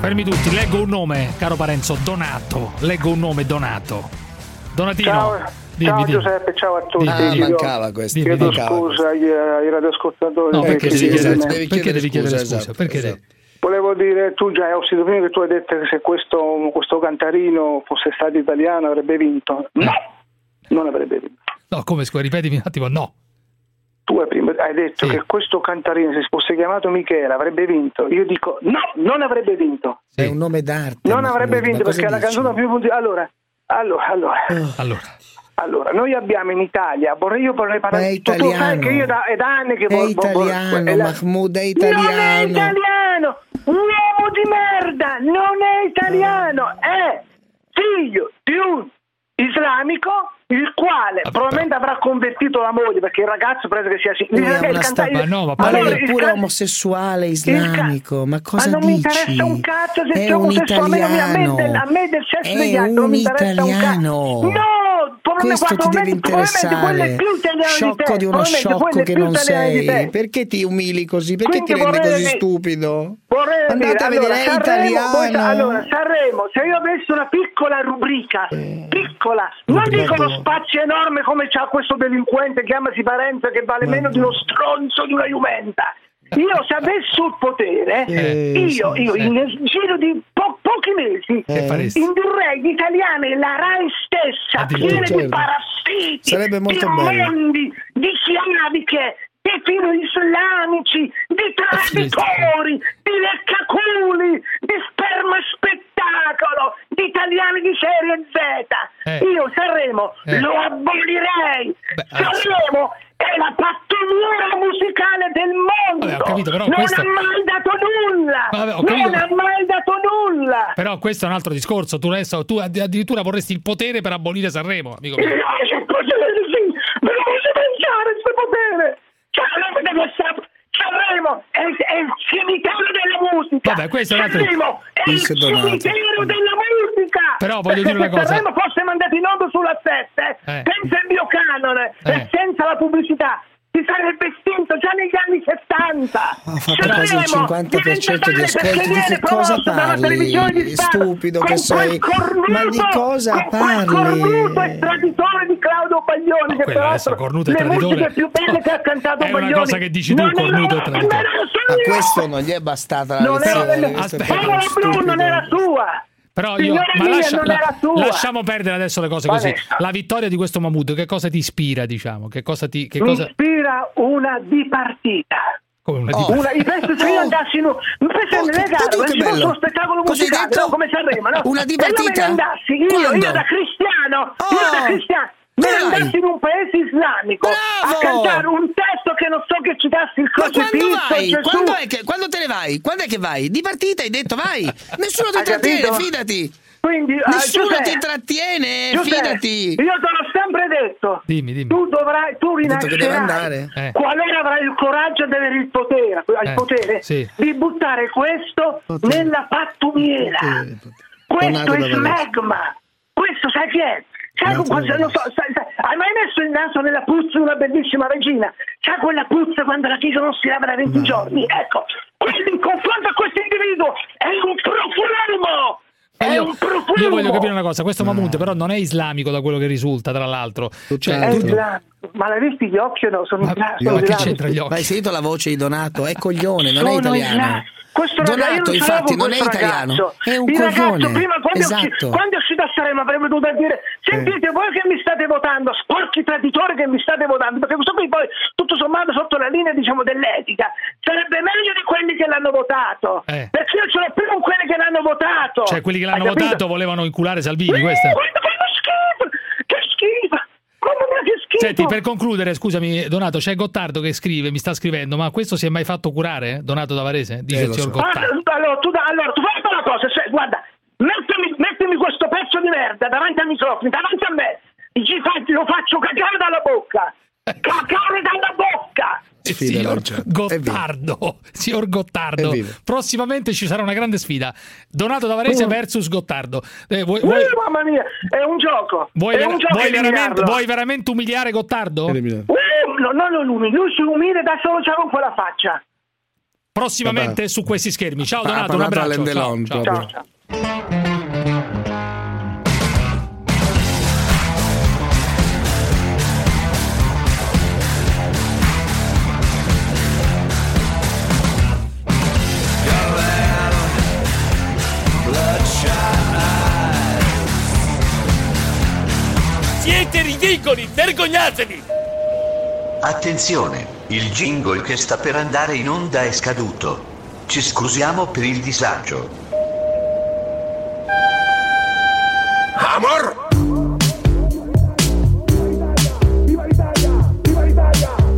Fermi tutti, leggo un nome, caro Parenzo, Donato. Leggo un nome, Donato. Donatino. Ciao, dimmi, ciao dimmi. Giuseppe, ciao a tutti. Ah, mancava questo. Dimmi, Chiedo dimmi. scusa ai, ai radioascoltatori. No, perché si devi chiedere, chiede- perché chiedere devi chiedere scusa, scusa? esatto, Perché esatto. devi- Volevo dire, tu già hai sentito prima che tu hai detto che se questo, questo cantarino fosse stato italiano avrebbe vinto. No, non avrebbe vinto. No, come scusa, ripetimi un attimo, no. tu hai, detto che questo cantarino, se fosse chiamato Michele, avrebbe vinto. Io dico no, non avrebbe vinto. È un nome d'arte. Non avrebbe vinto perché è la canzone più punti. Allora, allora, allora. Allora. Allora, noi abbiamo in Italia, vorrei io vorrei Ma parlare è tu, tu sai italiano. che io da, è da anni che È vo- vo- vo- italiano, è è Non è italiano. italiano! Un uomo di merda! Non è italiano! È figlio di un islamico il quale probabilmente avrà convertito la moglie perché il ragazzo penso che sia sì- Lui il- è una canta- Ma allora, lei è il pure ca- omosessuale islamico, ma cosa ma non mi dici? interessa un cazzo se è sei un omosessuale, a me- del- italiano. a me del sesso È degli altri non un mi interessa un italiano. cazzo. No, Questo ti deve interessare. Sciocco di uno sciocco che non sei. Perché ti umili così? Perché Quindi ti rendi così che- stupido? Vorrei Andate dire, a vedere, allora, Sanremo, italiano. allora, Sanremo, se io avessi una piccola rubrica, piccola, non dico uno spazio enorme come c'ha questo delinquente, chiamasi Parenza, che vale meno di uno stronzo di una Jumenta. Io se avessi il potere, Eh, io, sì, io sì. in giro di po- pochi mesi Che faresti? indurrei gli italiani la RAI stessa Addirittura, piena di certo. parassiti, Sarebbe molto di bello. mondi, di chiaviche, di filo islamici, di traditori, di leccaculi, di sperma spettacolo, di italiani di serie Z. Eh. Io Sanremo Eh. lo abolirei. Sanremo è la pattuglia musicale del mondo. Vabbè, capito, non questo- ha mai dato nulla. Vabbè, ho non capito. ha mai dato nulla. Però questo è un altro discorso. Tu, adesso, tu addi- addirittura vorresti il potere per abolire Sanremo, amico mio. Eh, Sanremo deve essere Sanremo è, è il cimitero della musica. Vabbè, questo è un altro- Sanremo è il cimitero della musica. Però voglio Perché dire una se cosa. Sanremo fosse mandato in onda sulla 7, Eh. senza il mio canone Eh. e senza la pubblicità, si sarebbe estinto già negli anni 70. Ha fatto quasi il 50% di ascolti. Di che cosa parli? Stupido che sei. Ma di cosa Cornuto e parli? traditore di Claudio Baglioni, che quello adesso, peraltro cornuto e le traditore. musiche più belle che ha cantato È una Baglioni. cosa che dici tu, non cornuto e era- traditore. era A questo non gli è bastata la Non era lezione. è Aspetta. Paola Blu non era sua. Però io, Signora ma mia, lascia- non la- lasciamo perdere adesso le cose così. Vanessa. La vittoria di questo Mahmood, che cosa ti ispira, diciamo? Che cosa ti. Che Mi cosa... ispira una dipartita. Come una Oh. Una, I penso se io andassi in un penso Oh, nelle che- bello. uno spettacolo musicale, detto? no? come Sanremo, no? Una io me dipartita? ne andassi, io, io da cristiano, io Oh. da cristiano, ne Dai. andassi in un paese islamico Bravo. a cantare un testo che non so che citassi il Ma quando crocifisso. Quando, è che, quando te ne vai? Quando è che vai? Di partita hai detto vai. Nessuno ti trattiene, fidati. Quindi, eh, Nessuno Giuseppe, ti trattiene, Giuseppe, fidati. Io te l'ho sempre detto. Dimmi, dimmi. Tu dovrai, tu rinascerai? Eh. qualora avrai il coraggio di avere il potere, il Eh, potere sì. di buttare questo Potere. nella pattumiera. Questo Donato è da Valencia. smegma. Questo sai chi è? Sai, so, sai- sai- hai mai messo il naso nella puzza di una bellissima regina? Sai quella puzza quando la chiesa non si lava da 20 giorni? Ecco, quello in confronto a questo individuo è un profumo! Ma È Io, un profumo! io voglio capire una cosa, questo Mahmood però non è islamico da quello che risulta, tra l'altro. Cioè, È tu- islamico. Ma l'hai visto gli occhi o no? Sono, ma sono che islamici. c'entra gli occhi? Hai sentito la voce di Donato? È coglione, non è italiano. isla- Questo ragazzo, io Donato, non infatti, non è italiano. ragazzo. È un Il ragazzo coglione. prima quando, è usci- Esatto. quando è uscito a Sanremo avrebbe dovuto dire sentite voi che mi state votando, sporchi traditori che mi state votando, perché questo qui poi tutto sommato sotto la linea diciamo dell'etica sarebbe meglio di quelli che l'hanno votato. Eh. Perché io ce l'ho più con quelli che l'hanno votato. Cioè, quelli che l'hanno Hai capito? votato volevano inculare Salvini, questa. Schifo! Senti, per concludere, scusami, Donato, c'è Gottardo che scrive, mi sta scrivendo, ma questo si è mai fatto curare? Donato da Varese? Dice Eh, il signor so. Gottardo. Ah, allora, tu, allora, tu fai una cosa, cioè, guarda, mettimi, mettimi questo pezzo di merda davanti al microfono, davanti a me, e ci fai- lo faccio cagare dalla bocca, cagare dalla bocca! Sfida signor. Gottardo, signor Gottardo. Prossimamente ci sarà una grande sfida. Donato da Varese Mm. versus Gottardo. Eh, vuoi, vuoi- Uh, mamma mia, è un gioco! vuoi è vera- un gioco vuoi veramente, vuoi veramente umiliare Gottardo? Uh, no, non lo lui, lui si umile da solo già con quella faccia. Prossimamente su questi schermi. Ciao Donato, un abbraccio. Ciao, ciao. Ciao, ciao. Ridicoli, vergognatevi! Attenzione, il jingle che sta per andare in onda è scaduto. Ci scusiamo per il disagio. Amor! Viva l'Italia!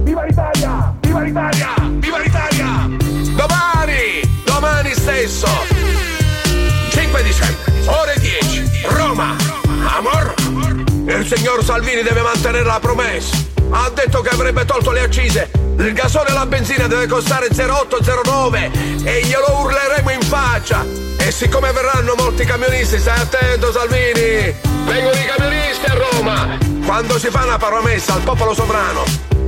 Viva l'Italia! Viva l'Italia! Domani! Domani stesso! 5 dicembre, ore 10, Roma! Amor! Il signor Salvini deve mantenere la promessa. Ha detto che avrebbe tolto le accise. Il gasone e la benzina deve costare 0,809 e glielo urleremo in faccia. E siccome verranno molti camionisti, stai attento Salvini! Vengono i camionisti a Roma! Quando si fa una promessa al popolo sovrano,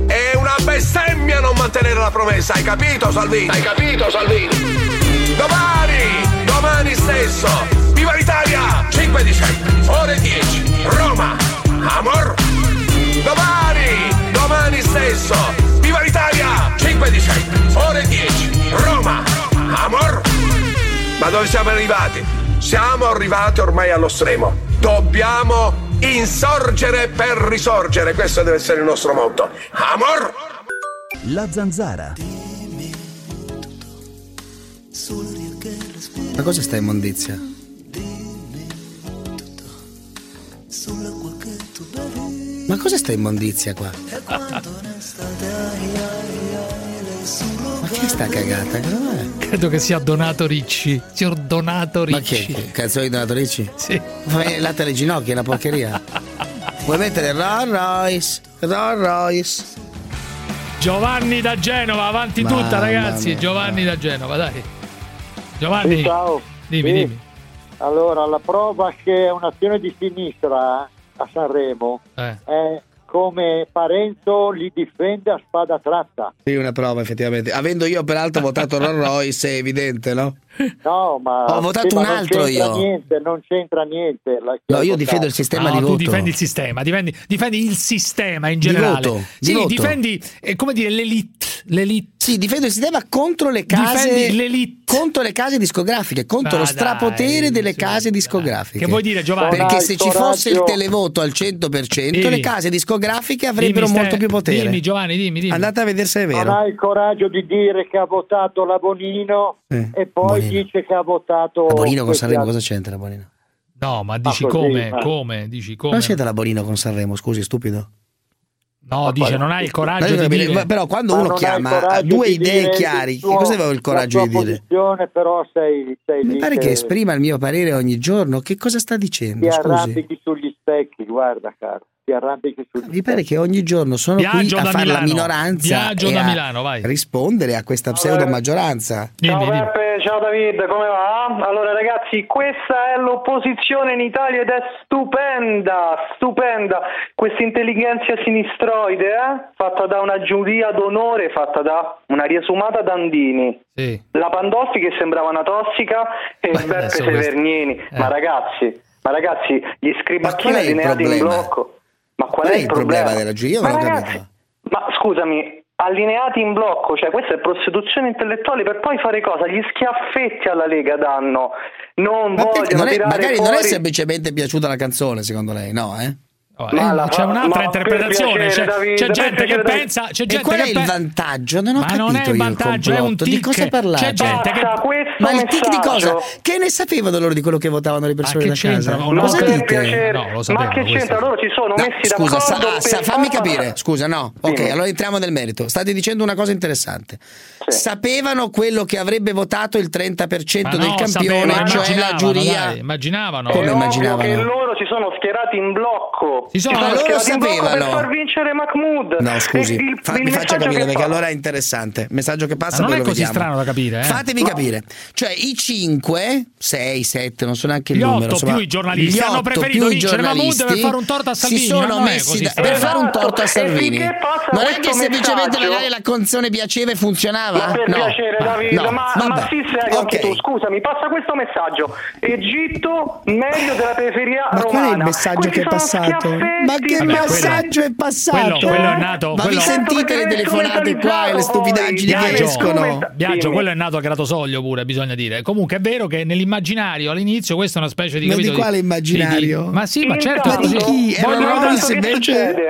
è una bestemmia non mantenere la promessa, hai capito Salvini? Hai capito Salvini? Domani, domani stesso, viva l'Italia! 5 dicembre, ore 10, Roma, amor! Domani, domani stesso, viva l'Italia! 5 dicembre, ore 10, Roma, amor! Ma dove siamo arrivati? Siamo arrivati ormai allo stremo. Dobbiamo insorgere per risorgere, questo deve essere il nostro motto. Amor! La zanzara. Ma cosa sta immondizia? Ma cosa sta immondizia qua? Ma che è sta cagata? Cos'è? Credo che sia Donato Ricci. Signor Donato Ma Ricci. che? Canzone di Donato Ricci? Sì. Ma latte alle ginocchia, è una porcheria. Vuoi mettere Rolls Royce? Rolls Royce? Giovanni da Genova, avanti Mamma tutta ragazzi. mia. Giovanni da Genova, dai. Giovanni. Sì, ciao. Dimmi, Sì. dimmi. Allora, la prova che è un'azione di sinistra a Sanremo Eh. è come Parenzo li difende a spada tratta. Sì, una prova effettivamente. Avendo io peraltro votato Rolls Royce, è evidente, no? No, ma Ho votato un non altro io. Niente, non c'entra niente. No, io difendo il sistema No, di tu voto. difendi il sistema, difendi, difendi il sistema in Di generale. voto, di sì, voto. difendi, eh, come dire, l'elite. l'elite. Sì, difendo il sistema contro le case Difendi l'elite. contro le case discografiche, contro Ah, lo strapotere dai, delle sì, case discografiche. Che vuoi dire, Giovanni? Perché Dai, se ci fosse il televoto al 100%, Dimmi. le case discografiche avrebbero Dimmi, molto più potere. Dimmi, Giovanni, dimmi, dimmi. Andate a vedere se è Non vero. ha il coraggio di dire che ha votato la Bonino Eh, e poi Bonino. dice che ha votato La Bonino con Sanremo cosa c'entra Bonino? No, ma dici così, come? ma- Come? Dici come? Non c'entra la Bonino con Sanremo, scusi, stupido. No, dice non hai il coraggio di dire. ma- Però quando Ma uno chiama ha due idee il che cosa aveva il coraggio la di dire? posizione, però sei, sei Mi pare che esprima il mio parere ogni giorno. Che cosa sta ti dicendo? Scusi. arrampichi sugli specchi, guarda caro, ti arrampichi sugli Mi pare che ogni giorno sono Viaggio qui a da fare la Milano. minoranza Viaggio e da a Milano, vai. rispondere a questa pseudo maggioranza. Dimmi. Peppe, ciao David, come va? Allora ragazzi, questa è l'opposizione in Italia ed è stupenda, stupenda. Questa intelligenza sinistroide, eh? fatta da una giuria d'onore, fatta da una riesumata Dandini. Sì. La Pandolfi che sembrava una tossica e Beh, Beppe Severnini. Eh. Ma ragazzi, ma ragazzi, gli scribacchini è il allineati in problema? blocco. Ma qual, Qual è il problema della giuria? Io Ma non ho ragazzi, capito. ma scusami, allineati in blocco, cioè questa è prostituzione intellettuale per poi fare cosa? Gli schiaffetti alla Lega danno. Non Ma perché vogliono non è, magari fuori... non è semplicemente piaciuta la canzone, secondo lei, no? Eh? Ma la- c'è un'altra ma interpretazione. piacere, C'è, c'è gente che pensa. C'è E gente qual è che il pe- vantaggio? Non ho Ma capito non è il vantaggio, è un complotto. Di tic. cosa parlate? C'è gente che- Ma il tic di cosa? Che ne sapevano loro di quello che votavano le persone che da casa? Una cosa dite? No, lo ma sapevano, che questo. c'entra? Loro si sono No, messi scusa, sa- d'accordo sa- per fammi capire. Scusa, no. Ok, Dimmi. allora entriamo nel merito. State dicendo una cosa interessante. Sapevano quello che avrebbe votato il 30% Ma del no, campione, sapevano, cioè la immaginavano, giuria. dai, immaginavano. Come È immaginavano? che loro si sono schierati in blocco. Si sono- Ma loro sapevano. per far vincere Mahmood. No, scusi, il- fa- il mi faccia capire perché fa- allora è interessante. Messaggio che passa Ma non è così vediamo. strano da capire, eh. Fatemi capire. Cioè i 5, 6, 7, non so neanche il Gli numero, otto insomma, più i giornalisti gli hanno otto preferito più i vincere Mahmood per giornalisti fare un torto a Salvini, Si sono messi da- per fare un torto a Esatto, Salvini. Non è che semplicemente magari la canzone piaceva e funzionava? Ma per no. piacere David, No, ma, ma vabbè. sii serio anche Ok. tu, scusami, passa questo messaggio. Egitto meglio della periferia Ma romana. qual è il messaggio che è passato? Ma che Vabbè, messaggio è passato? quello- quello è nato- Ma quello- vi sentite le telefonate qua e le stupidaggini che escono? Biagio, quello è nato a Gratosoglio pure, bisogna dire. Comunque è vero che nell'immaginario all'inizio questa è una specie di... Ma di capito, quale immaginario? di- ma sì, ma certo. Ma di chi?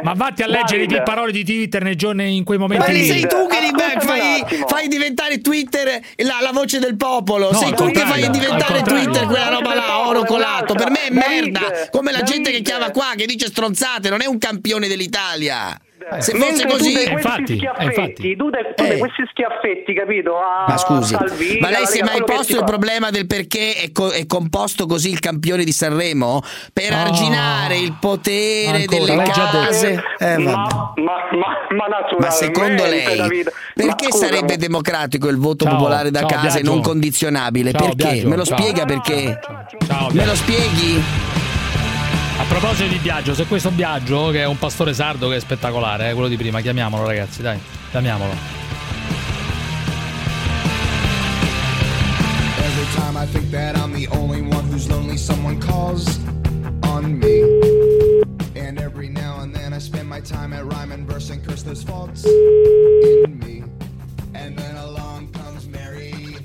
Ma vatti a leggere i Davide. parole di Twitter nei giorni in quei momenti Ma lì. sei tu che fai, fai diventare Twitter la, la voce del popolo. No, sei tu che fai diventare. Twitter quella roba là, oro colato. Per me è merda. Come la gente che chiama qua, che dice stronzate, non è un campione dell'Italia. Se Mentre fosse così. dai questi schiaffetti, tu dai, tu dai Eh. questi schiaffetti, capito? A Ma scusi, Salvini, ma lei si è mai posto il fa. problema del perché è, co- è composto così il campione di Sanremo? Per arginare il potere Ancora, delle case? Eh, ma, ma, ma, ma secondo lei, perché sarebbe democratico il voto Ciao, popolare da ciao, casa e non condizionabile? Ciao, perché? Biagio, Me lo ciao. spiega perché? Ciao, Me lo spieghi? A proposito di Biagio, se questo Biagio, che è un pastore sardo che è spettacolare, eh, quello di prima, chiamiamolo ragazzi, dai, chiamiamolo. Every time I think that I'm the only one who's lonely, someone calls on me. And every now and then I spend my time at rhyme and verse and curse those faults in me. And then along comes Mary.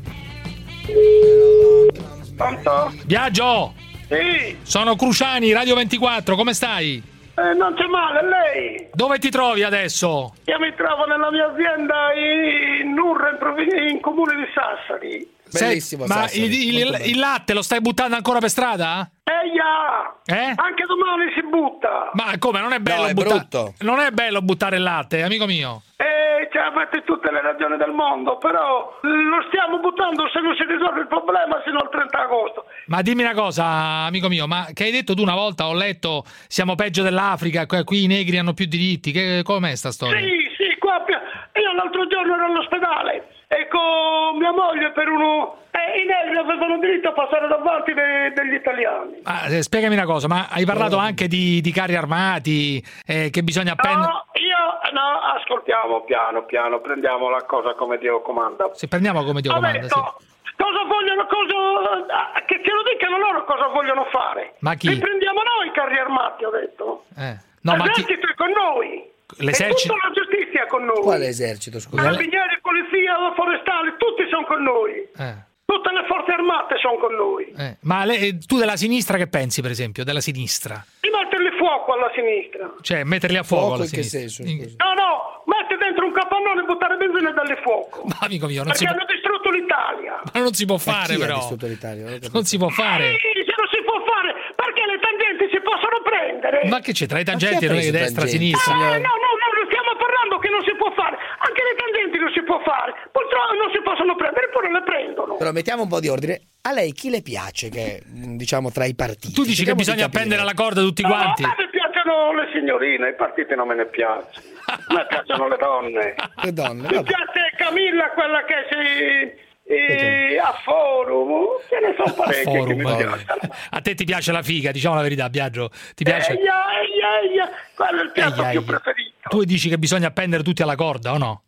Pronto? Biagio! Sì, Sono Cruciani, Radio 24, come stai? eh, non c'è male, lei? Dove ti trovi adesso? Io mi trovo nella mia azienda in Nurra, in, provi- in comune di Sassari. Sei- ma il, il- il latte lo stai buttando ancora per strada? Eia! Eh? Anche domani si butta! Ma come, non è bello No, è butta- brutto. Non è bello buttare il latte, amico mio. Eh, cioè, avete tutte le ragioni del mondo, però lo stiamo buttando se non si risolve il problema sino al 30 agosto. Ma dimmi una cosa, amico mio, ma che hai detto tu una volta, ho letto, siamo peggio dell'Africa, qui i negri hanno più diritti, che, com'è sta storia? Sì, sì, qua io l'altro giorno ero all'ospedale e con mia moglie per uno... E i negri avevano diritto a passare davanti de- degli italiani. Ma, eh, spiegami una cosa, ma hai parlato anche di, di carri armati, eh, che bisogna appendere... No, io... No, ascoltiamo piano, piano, prendiamo la cosa come Dio comanda. Se prendiamo come Dio Ho comanda, sì. detto, cosa vogliono, cosa... Che ce lo dicano loro cosa vogliono fare. Ma chi? Li prendiamo noi i carri armati, ho detto. Eh, No, ma chi... Con noi. L'esercito- tutta la giustizia è con noi. Quale esercito, scusa? Carabinieri, polizia, forestali, tutti sono con noi. Eh, Tutte le forze armate sono con noi. eh. Ma le- tu della sinistra che pensi, per esempio, della sinistra? Di metterli fuoco alla sinistra. Cioè, metterli a fuoco, Fuoco alla in che sinistra. No, no, metti dentro un capannone e buttare benzina e dargli fuoco. Ma amico mio, non si, Perché può, hanno distrutto l'Italia. ma non si può fare, chi ha però. distrutto l'Italia? Non ho capito. Non si può fare. Sì, se non si può fare, perché le tangenti si possono prendere. Ma che c'è tra i tangenti non è che destra, tangenti, sinistra? Ah, no, no, no, non stiamo parlando che non si può fare. Anche le tangenti non si può fare. Purtroppo non si possono prendere, pure le prendono. Però mettiamo un po' di ordine. A lei chi le piace che, diciamo, tra i partiti? Tu dici che Cerchiamo di bisogna capire. appendere alla corda tutti No, quanti? a me piacciono le signorine, i partiti non me ne piacciono. A me piacciono le donne. Le donne, Mi vabbè. piace Camilla, quella che si... eh, a forum, ce ne sono parecchie mi Forum. A te ti piace la figa, diciamo la verità, Biagio. Ti piace? Eia, eia, eia, quello è il piatto Eia, più preferito. Tu dici che bisogna appendere tutti alla corda, o no?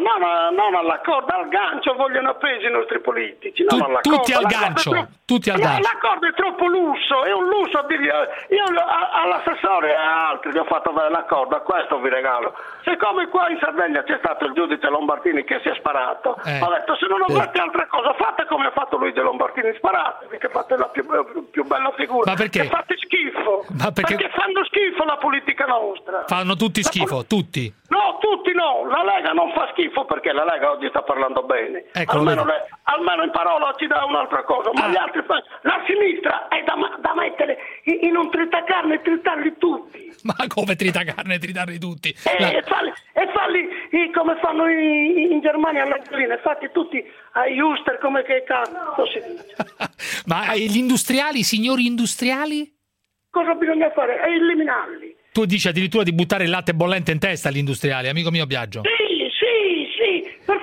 No, no, no, non alla corda, al gancio vogliono appesi i nostri politici. Non Tu- tutti al gancio, troppo- tutti al No, gancio. La corda è troppo lusso, è un lusso a. Io a- all'assessore e a altri gli ho fatto avere la corda, questo vi regalo. Siccome qua in Sardegna c'è stato il giudice Lombardini che si è sparato, Eh. ho detto se non avete altra cosa fate come ha fatto Luigi Lombardini, sparate, perché fate la più, più- bella figura. Ma perché? Che fate schifo. Ma perché- fanno schifo la politica nostra. Fanno tutti schifo, tutti. No, tutti no, la Lega non fa schifo perché la Lega oggi sta parlando bene. Ecco, almeno, le- almeno in parola ci dà un'altra cosa, ma Ah. gli altri fa- la sinistra è da, da mettere in, in un tritacarne e tritarli tutti. Ma come trita carne, tritarli tutti? E, La- e farli, e farli come fanno i- in Germania alle galline, fatti tutti a Juster come che cazzo si dice. Ma gli industriali, signori industriali? Cosa bisogna fare? È eliminarli. Tu dici addirittura di buttare il latte bollente in testa agli industriali, amico mio Biagio. Sì,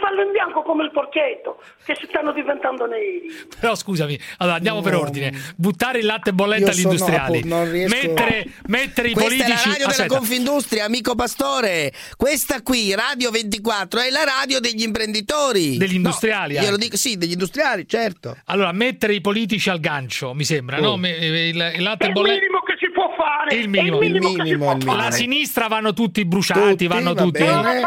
farlo in bianco come il porcetto, che si stanno diventando neri. Però scusami, allora andiamo per ordine. Buttare il latte bollente Io agli industriali. Mettere, mettere i Questa politici. è la radio Aspetta. della Confindustria, amico Pastore. Questa qui, Radio 24, è la radio degli imprenditori. Degli industriali, No, glielo anche. dico, sì, degli industriali, certo. Allora, mettere i politici al gancio, mi sembra, Oh. no? Me- Il, il latte il bollente. minimo che fare. Il minimo, il minimo, può fare. La sinistra vanno tutti bruciati, Tutti, vanno va tutti. bene.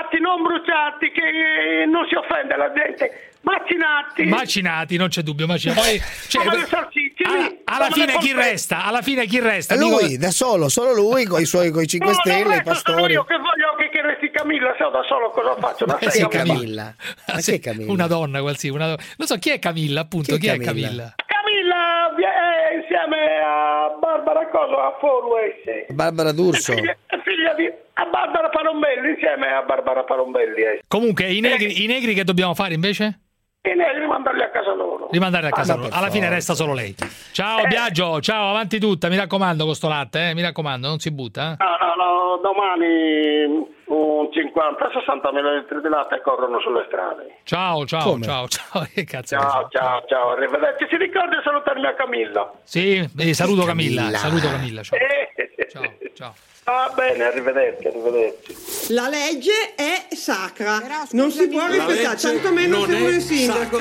Vaccinati, non bruciati, che eh, non si offende la gente. Vaccinati. Macinati, non c'è dubbio, macinati. Poi, cioè, Come le salsicce, alla, lì, alla fine chi resta? Alla fine chi resta? E Dico- lui, da solo, solo lui, con i suoi coi 5 No, Stelle, i pastori. io che voglio che, che resti Camilla, se ho da solo cosa faccio? Da Eh sei sì, Camilla. Camilla. Ma Sì, chi è Camilla? Una donna qualsiasi, una donna. Non so chi è Camilla, appunto. Chi Chi è è Camilla? Camilla? Camilla vi- è insieme a Barbara Coso a Forway. Barbara D'Urso. Figlia, è figlia di a Barbara Parombelli insieme a Barbara Parombelli. Eh. Comunque, i negri, i negri che dobbiamo fare invece? E negri mandarli a casa loro. Rimandare a casa Ah, loro. Alla fine resta solo lei. Ciao Eh. Biagio, ciao, avanti tutta. Mi raccomando con sto latte, eh, mi raccomando, non si butta. eh. No, no, no, domani un 50-60 mila litri di latte corrono sulle strade. Ciao, ciao, Come? ciao, ciao. Che cazzo Ciao, ciao, ciao, arrivederci. Si ricorda di salutarmi a Camilla. Sì, eh, saluto Camilla. Camilla? Saluto Camilla. Ciao. Eh. ciao, ciao. Va bene, arrivederci, arrivederci. La legge è sacra, non si può rispettare, tantomeno se vuole il sindaco.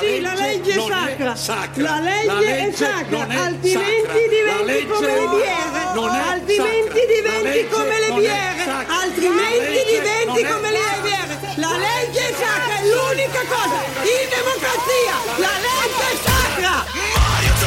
sì, la legge è sacra. La legge è sacra, altrimenti diventi come le biere. Altrimenti diventi come le biere. Altrimenti diventi come le biere. La legge è sacra, è l'unica cosa. In democrazia, la legge è sacra.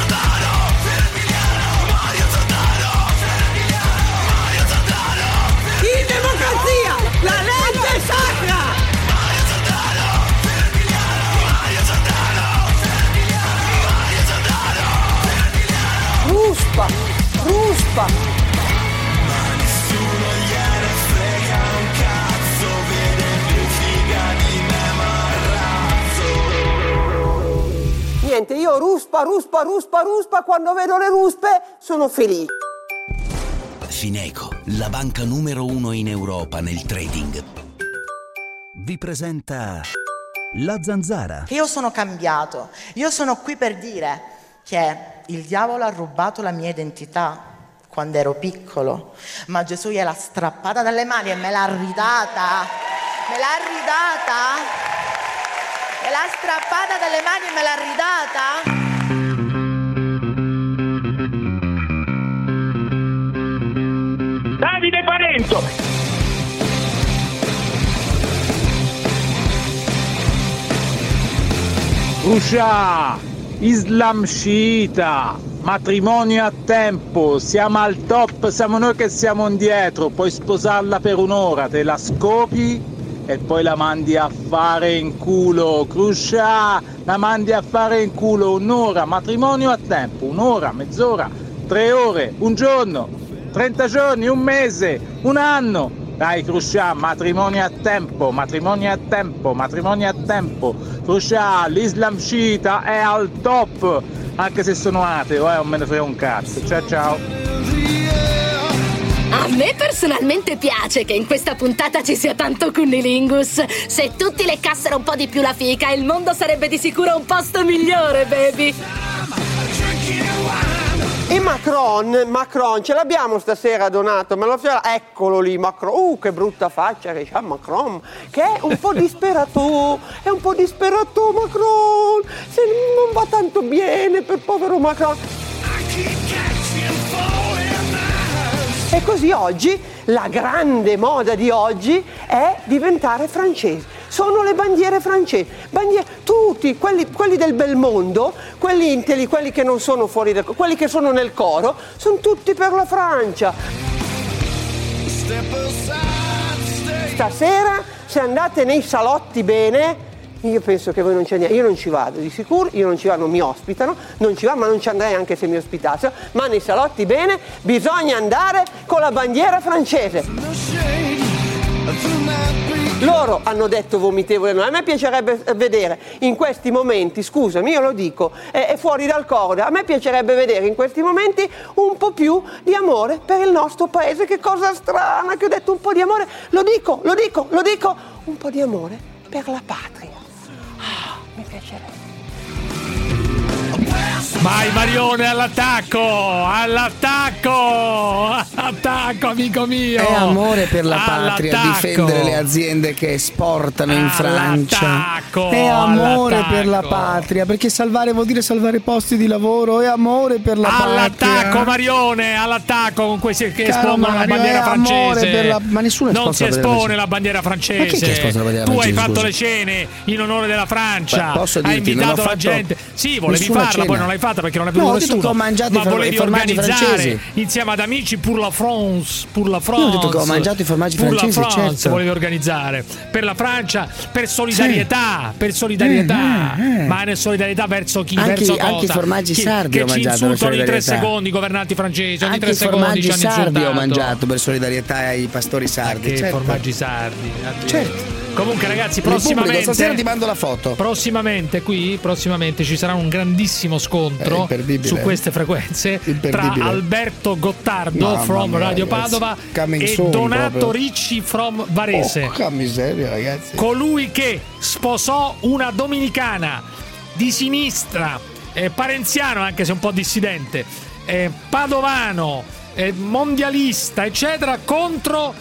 Ruspa, ruspa, ruspa, ruspa, quando vedo le ruspe sono felice. Fineco, la banca numero uno in Europa nel trading, vi presenta la zanzara. io sono cambiato. Io sono qui per dire che il diavolo ha rubato la mia identità quando ero piccolo, ma Gesù gliel'ha strappata dalle mani e me l'ha ridata. Me l'ha ridata. Me l'ha strappata dalle mani e me l'ha ridata. Davide Parenzo. Uscia, Islam sciita, matrimonio a tempo, siamo al top, siamo noi che siamo indietro, puoi sposarla per un'ora, te la scopi e poi la mandi a fare in culo, Cruscia, la mandi a fare in culo un'ora, matrimonio a tempo, un'ora, mezz'ora, tre ore, un giorno, 30 giorni, un mese, un anno. Dai Cruscia, matrimonio a tempo, matrimonio a tempo, matrimonio a tempo. Cruscia, l'Islam sciita è al top, anche se sono ateo, eh, non me ne frega un cazzo. Ciao ciao. A me personalmente piace che in questa puntata ci sia tanto cunnilingus. Se tutti leccassero un po' di più la fica, il mondo sarebbe di sicuro un posto migliore, baby. E Macron, Macron, ce l'abbiamo stasera Donato, me lo eccolo lì Macron, uh che brutta faccia che c'ha Macron, che è un po' disperato, è un po' disperato Macron, se non va tanto bene per povero Macron. E così oggi la grande moda di oggi è diventare francesi. Sono le bandiere francesi. Bandiere, tutti, quelli, quelli del bel mondo, quelli, intelli- quelli che non sono fuori del quelli che sono nel coro, sono tutti per la Francia. Stasera, se andate nei salotti bene, io penso che voi non ci andiate, io non ci vado di sicuro, io non ci vado, non mi ospitano, non ci vado, ma non ci andrei anche se mi ospitassero, ma nei salotti bene bisogna andare con la bandiera francese. Loro hanno detto vomitevole, no, a me piacerebbe vedere in questi momenti, scusami, io lo dico, è, è fuori dal coro, a me piacerebbe vedere in questi momenti un po' più di amore per il nostro paese, che cosa strana che ho detto un po' di amore, lo dico, lo dico, lo dico, un po' di amore per la patria. Ah, mi piacerebbe. Vai Marione all'attacco! All'attacco! Attacco, amico mio! È amore per la patria difendere le aziende che esportano in Francia. All'attacco, è amore all'attacco. per la patria, perché salvare vuol dire salvare posti di lavoro, è amore per la all'attacco, patria. All'attacco Marione, all'attacco con questi che Caro espongono Mario, la bandiera francese. La... Ma nessuno Non si espone la bandiera francese. La bandiera tu hai fatto scusa. le cene in onore della Francia. Beh, posso dirti, hai invitato la fatto... gente. Sì, volevi Nessuna farla, cena. poi non l'hai fatta fatta perché non è venuto no, nessuno. Che ho mangiato ma i for- volevi organizzare francesi. insieme ad amici Pur la France, Pur la France. Io ho detto che ho mangiato i formaggi pur francesi, la France, certo. volevi organizzare per la Francia, per solidarietà, sì. per solidarietà. Eh, eh. eh. Ma è solidarietà verso chi? Anche, verso anche i formaggi chi, sardi che ci insultano ogni tre secondi i governanti francesi, ogni anche tre secondi ci hanno insultato. Ho mangiato per solidarietà ai pastori sardi, certo. formaggi sardi. Certo. Comunque, ragazzi, prossimamente. Stasera ti mando la foto. Prossimamente, qui, prossimamente ci sarà un grandissimo scontro eh, su queste frequenze tra Alberto Gottardo Mamma from mia, Radio Padova e Donato proprio. Ricci from Varese. Porca miseria, ragazzi. Colui che sposò una dominicana di sinistra, eh, parenziano, anche se un po' dissidente, eh, padovano, eh, mondialista, eccetera, contro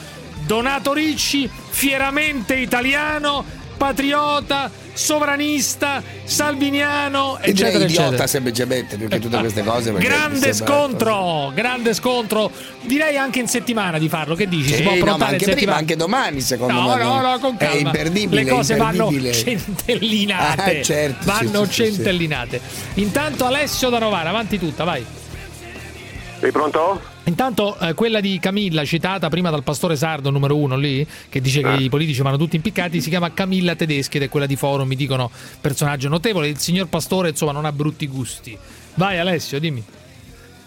Donato Ricci, fieramente italiano, patriota, sovranista, salviniano, eccetera, idiota, eccetera. semplicemente più che tutte queste cose. Grande scontro, grande scontro. Direi anche in settimana di farlo. Che dici? Sì, si può no, ma anche, prima, anche domani, secondo no, me. No, no, no, con calma. È imperdibile. Le cose imperdibile. vanno centellinate. Ah, certo, vanno sì, centellinate. Sì, Intanto Alessio da Novara, avanti tutta, vai. Sei pronto? Intanto eh, quella di Camilla, citata prima dal pastore sardo numero uno lì, che dice che ah. i politici vanno tutti impiccati, si chiama Camilla Tedeschi ed è quella di Forum, mi dicono, personaggio notevole. Il signor pastore, insomma, non ha brutti gusti. Vai Alessio, dimmi.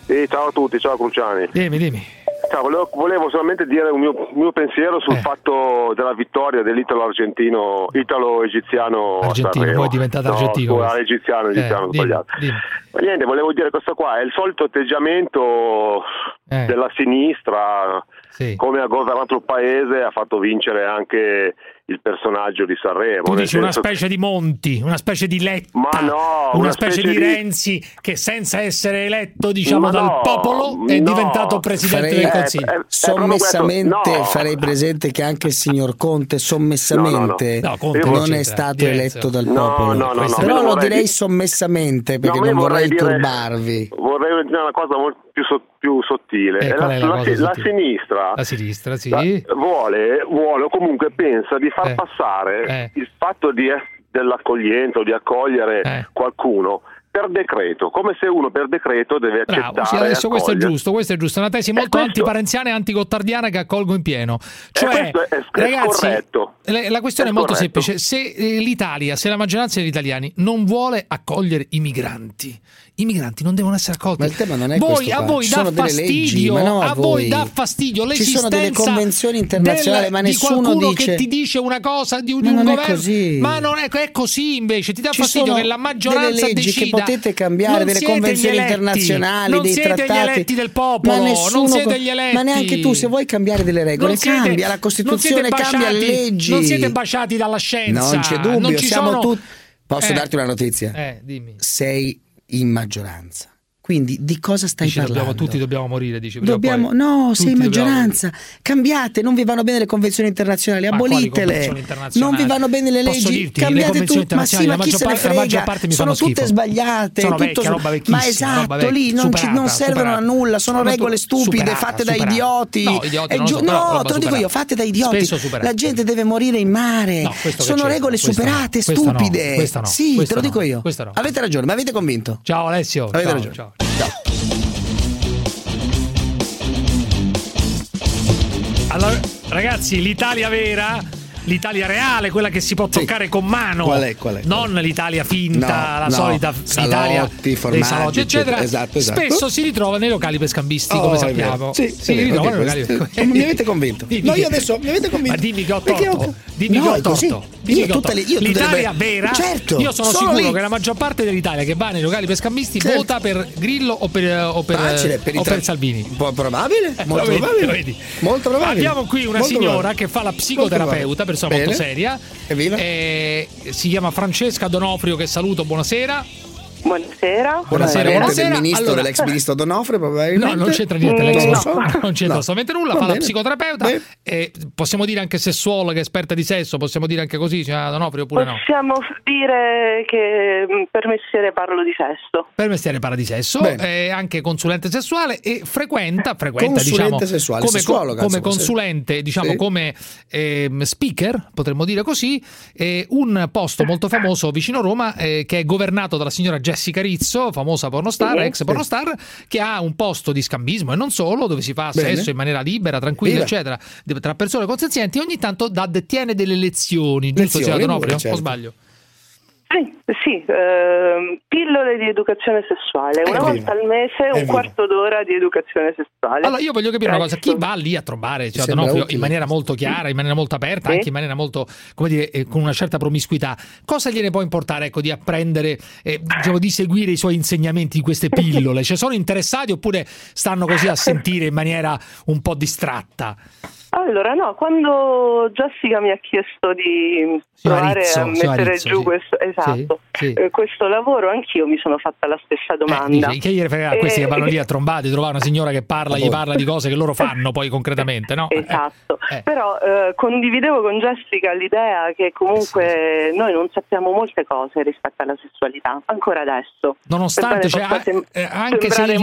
Sì, ciao a tutti, ciao Cruciani. Dimmi, dimmi. Ciao, volevo, volevo, solamente dire un mio, mio pensiero sul eh. fatto della vittoria dell'italo-argentino, italo-egiziano. Argentino, poi è diventato no, argentino. No, egiziano, egiziano, eh, sbagliato. Dimmi, dimmi. Niente, volevo dire questo qua, è il solito atteggiamento eh. della sinistra, sì. come ha governato il paese, ha fatto vincere anche il personaggio di Sanremo. Tu dici una specie di Monti, una specie di Letta, Ma no, una, una specie, specie di... Renzi che senza essere eletto diciamo, no, dal popolo è no. diventato Presidente farei, del eh, Consiglio. È, è, è sommessamente no. farei presente che anche il signor Conte sommessamente non è stato eletto dal popolo. Però lo direi sommessamente perché non vorrei, vorrei dire, turbarvi. Vorrei dire una cosa molto più, so, più sottile. Eh, la, la, la, la, sinistra, sinistra sì. vuole, vuole, o comunque pensa di far eh. passare eh. il fatto di, dell'accoglienza o di accogliere eh. qualcuno per decreto, come se uno per decreto deve accettare. Bravo, sì, adesso questo è giusto, questo è giusto, è una tesi molto questo... antiparenziana e antigottardiana che accolgo in pieno. Cioè, è, ragazzi, la, la questione è, è molto corretto. semplice, se eh, l'Italia, se la maggioranza degli italiani non vuole accogliere i migranti, i migranti non devono essere accolti. Ma il tema non è voi, questo a voi dà fastidio, leggi, no, a voi dà fastidio l'esistenza Ci sono delle convenzioni internazionali, del, ma nessuno di dice... che ti dice una cosa di, di un governo. Ma non è, è così invece, ti dà Ci fastidio che la maggioranza decida potete cambiare delle convenzioni internazionali, non dei siete trattati. Gli eletti del popolo, ma nessuno, non siete gli eletti. Ma neanche tu, se vuoi cambiare delle regole, siete, cambia la Costituzione, baciati, cambia le leggi. Non siete baciati dalla scienza. Non c'è dubbio, non siamo tutti Posso eh, darti una notizia? Eh, dimmi. Sei in maggioranza. Quindi di cosa stai dici, parlando? Dobbiamo, tutti dobbiamo morire, dice Dobbiamo, poi, no, sei maggioranza. Cambiate, non vi vanno bene le convenzioni internazionali, ma abolitele. Internazionali? Non vi vanno bene le leggi, dirti, cambiate le tutte. Ma sì, ma chi se ne frega? Parte mi sono tutte schifo. sbagliate. Sono tutto, esatto, vecchia, roba ma esatto, roba lì non, superata, ci, non servono superata, a nulla, sono regole stupide superata, fatte da idioti. No, te lo dico io, fatte da idioti. La gente deve morire in mare. Sono regole superate, stupide. Sì, te lo dico io. Avete ragione, mi avete convinto. Ciao Alessio. Avete ragione. Allora, ragazzi, l'Italia vera l'Italia reale, quella che si può toccare sì. con mano. Qual è, qual è, qual è? Non l'Italia finta, no, la no. solita Italia salotti, formaggi, salotti, eccetera. Esatto, esatto. Spesso si ritrova nei locali per scambisti, oh, come sappiamo. Sì, si vero, ritrova okay, nei locali. Per... mi avete convinto. Dimmi, no, io adesso mi avete convinto. Ma dimmi che ho torto. Dimmi che ho torto. Io tutte le, io L'Italia le... vera. Certo. Io sono, sicuro lì. che la maggior parte dell'Italia che va nei locali per scambisti certo. vota per Grillo o per, o per, Facile, per, o tra... per Salvini. Probabile, eh, molto, vedi, probabile. Molto probabile. Abbiamo qui una molto signora probabile. che fa la psicoterapeuta per persona Bene. molto seria. Eh, si chiama Francesca Donofrio che saluto, buonasera. Buonasera, Parente buonasera. del ministro, Allora- dell'ex ministro D'Onofrio, probabilmente. No, non c'entra niente, Mm, l'ex no, so. non c'entra No. assolutamente nulla, Va fa la bene. psicoterapeuta, e possiamo dire anche sessuologa, esperta di sesso, possiamo dire anche così, signora Donofrio, oppure no? Possiamo dire che mh, per mestiere parlo di sesso. Per mestiere parla di sesso, è anche consulente sessuale e frequenta, frequenta Consulente diciamo, sessuale, come, come insomma, sì. consulente, diciamo Sì. come ehm, speaker, potremmo dire così, eh, un posto molto famoso vicino Roma eh, che è governato dalla signora Jessica Rizzo, famosa pornostar, ex pornostar, che ha un posto di scambismo e non solo, dove si fa Bene. sesso in maniera libera, tranquilla, Viva. eccetera, tra persone consenzienti, ogni tanto dà, tiene delle lezioni, giusto Lezioni, Donofrio? certo. O sbaglio? Sì, sì, ehm, pillole di educazione sessuale. Una Evviva. volta al mese un Evviva. quarto d'ora di educazione sessuale. Allora, io voglio capire una cosa: chi va lì a trovare cioè, sembra D'Onofrio utile. in maniera molto chiara, in maniera molto aperta, Sì. anche in maniera molto, come dire, eh, con una certa promiscuità, cosa gliene può importare ecco, di apprendere, eh, diciamo, di seguire i suoi insegnamenti di queste pillole? Cioè, sono interessati oppure stanno così a sentire in maniera un po' distratta? Allora, no, quando Jessica mi ha chiesto di provare Rizzo, a mettere Rizzo, giù sì. questo, esatto, Sì, sì. eh, questo lavoro, anch'io mi sono fatta la stessa domanda. Dice, che gliene frega a questi Eh, che vanno lì a trombati, trovare una signora che parla, gli parla di cose che loro fanno poi concretamente, no? Eh, Esatto, però eh, condividevo con Jessica l'idea che comunque noi non sappiamo molte cose rispetto alla sessualità, ancora adesso. Nonostante, cioè, sem- eh, anche, se gli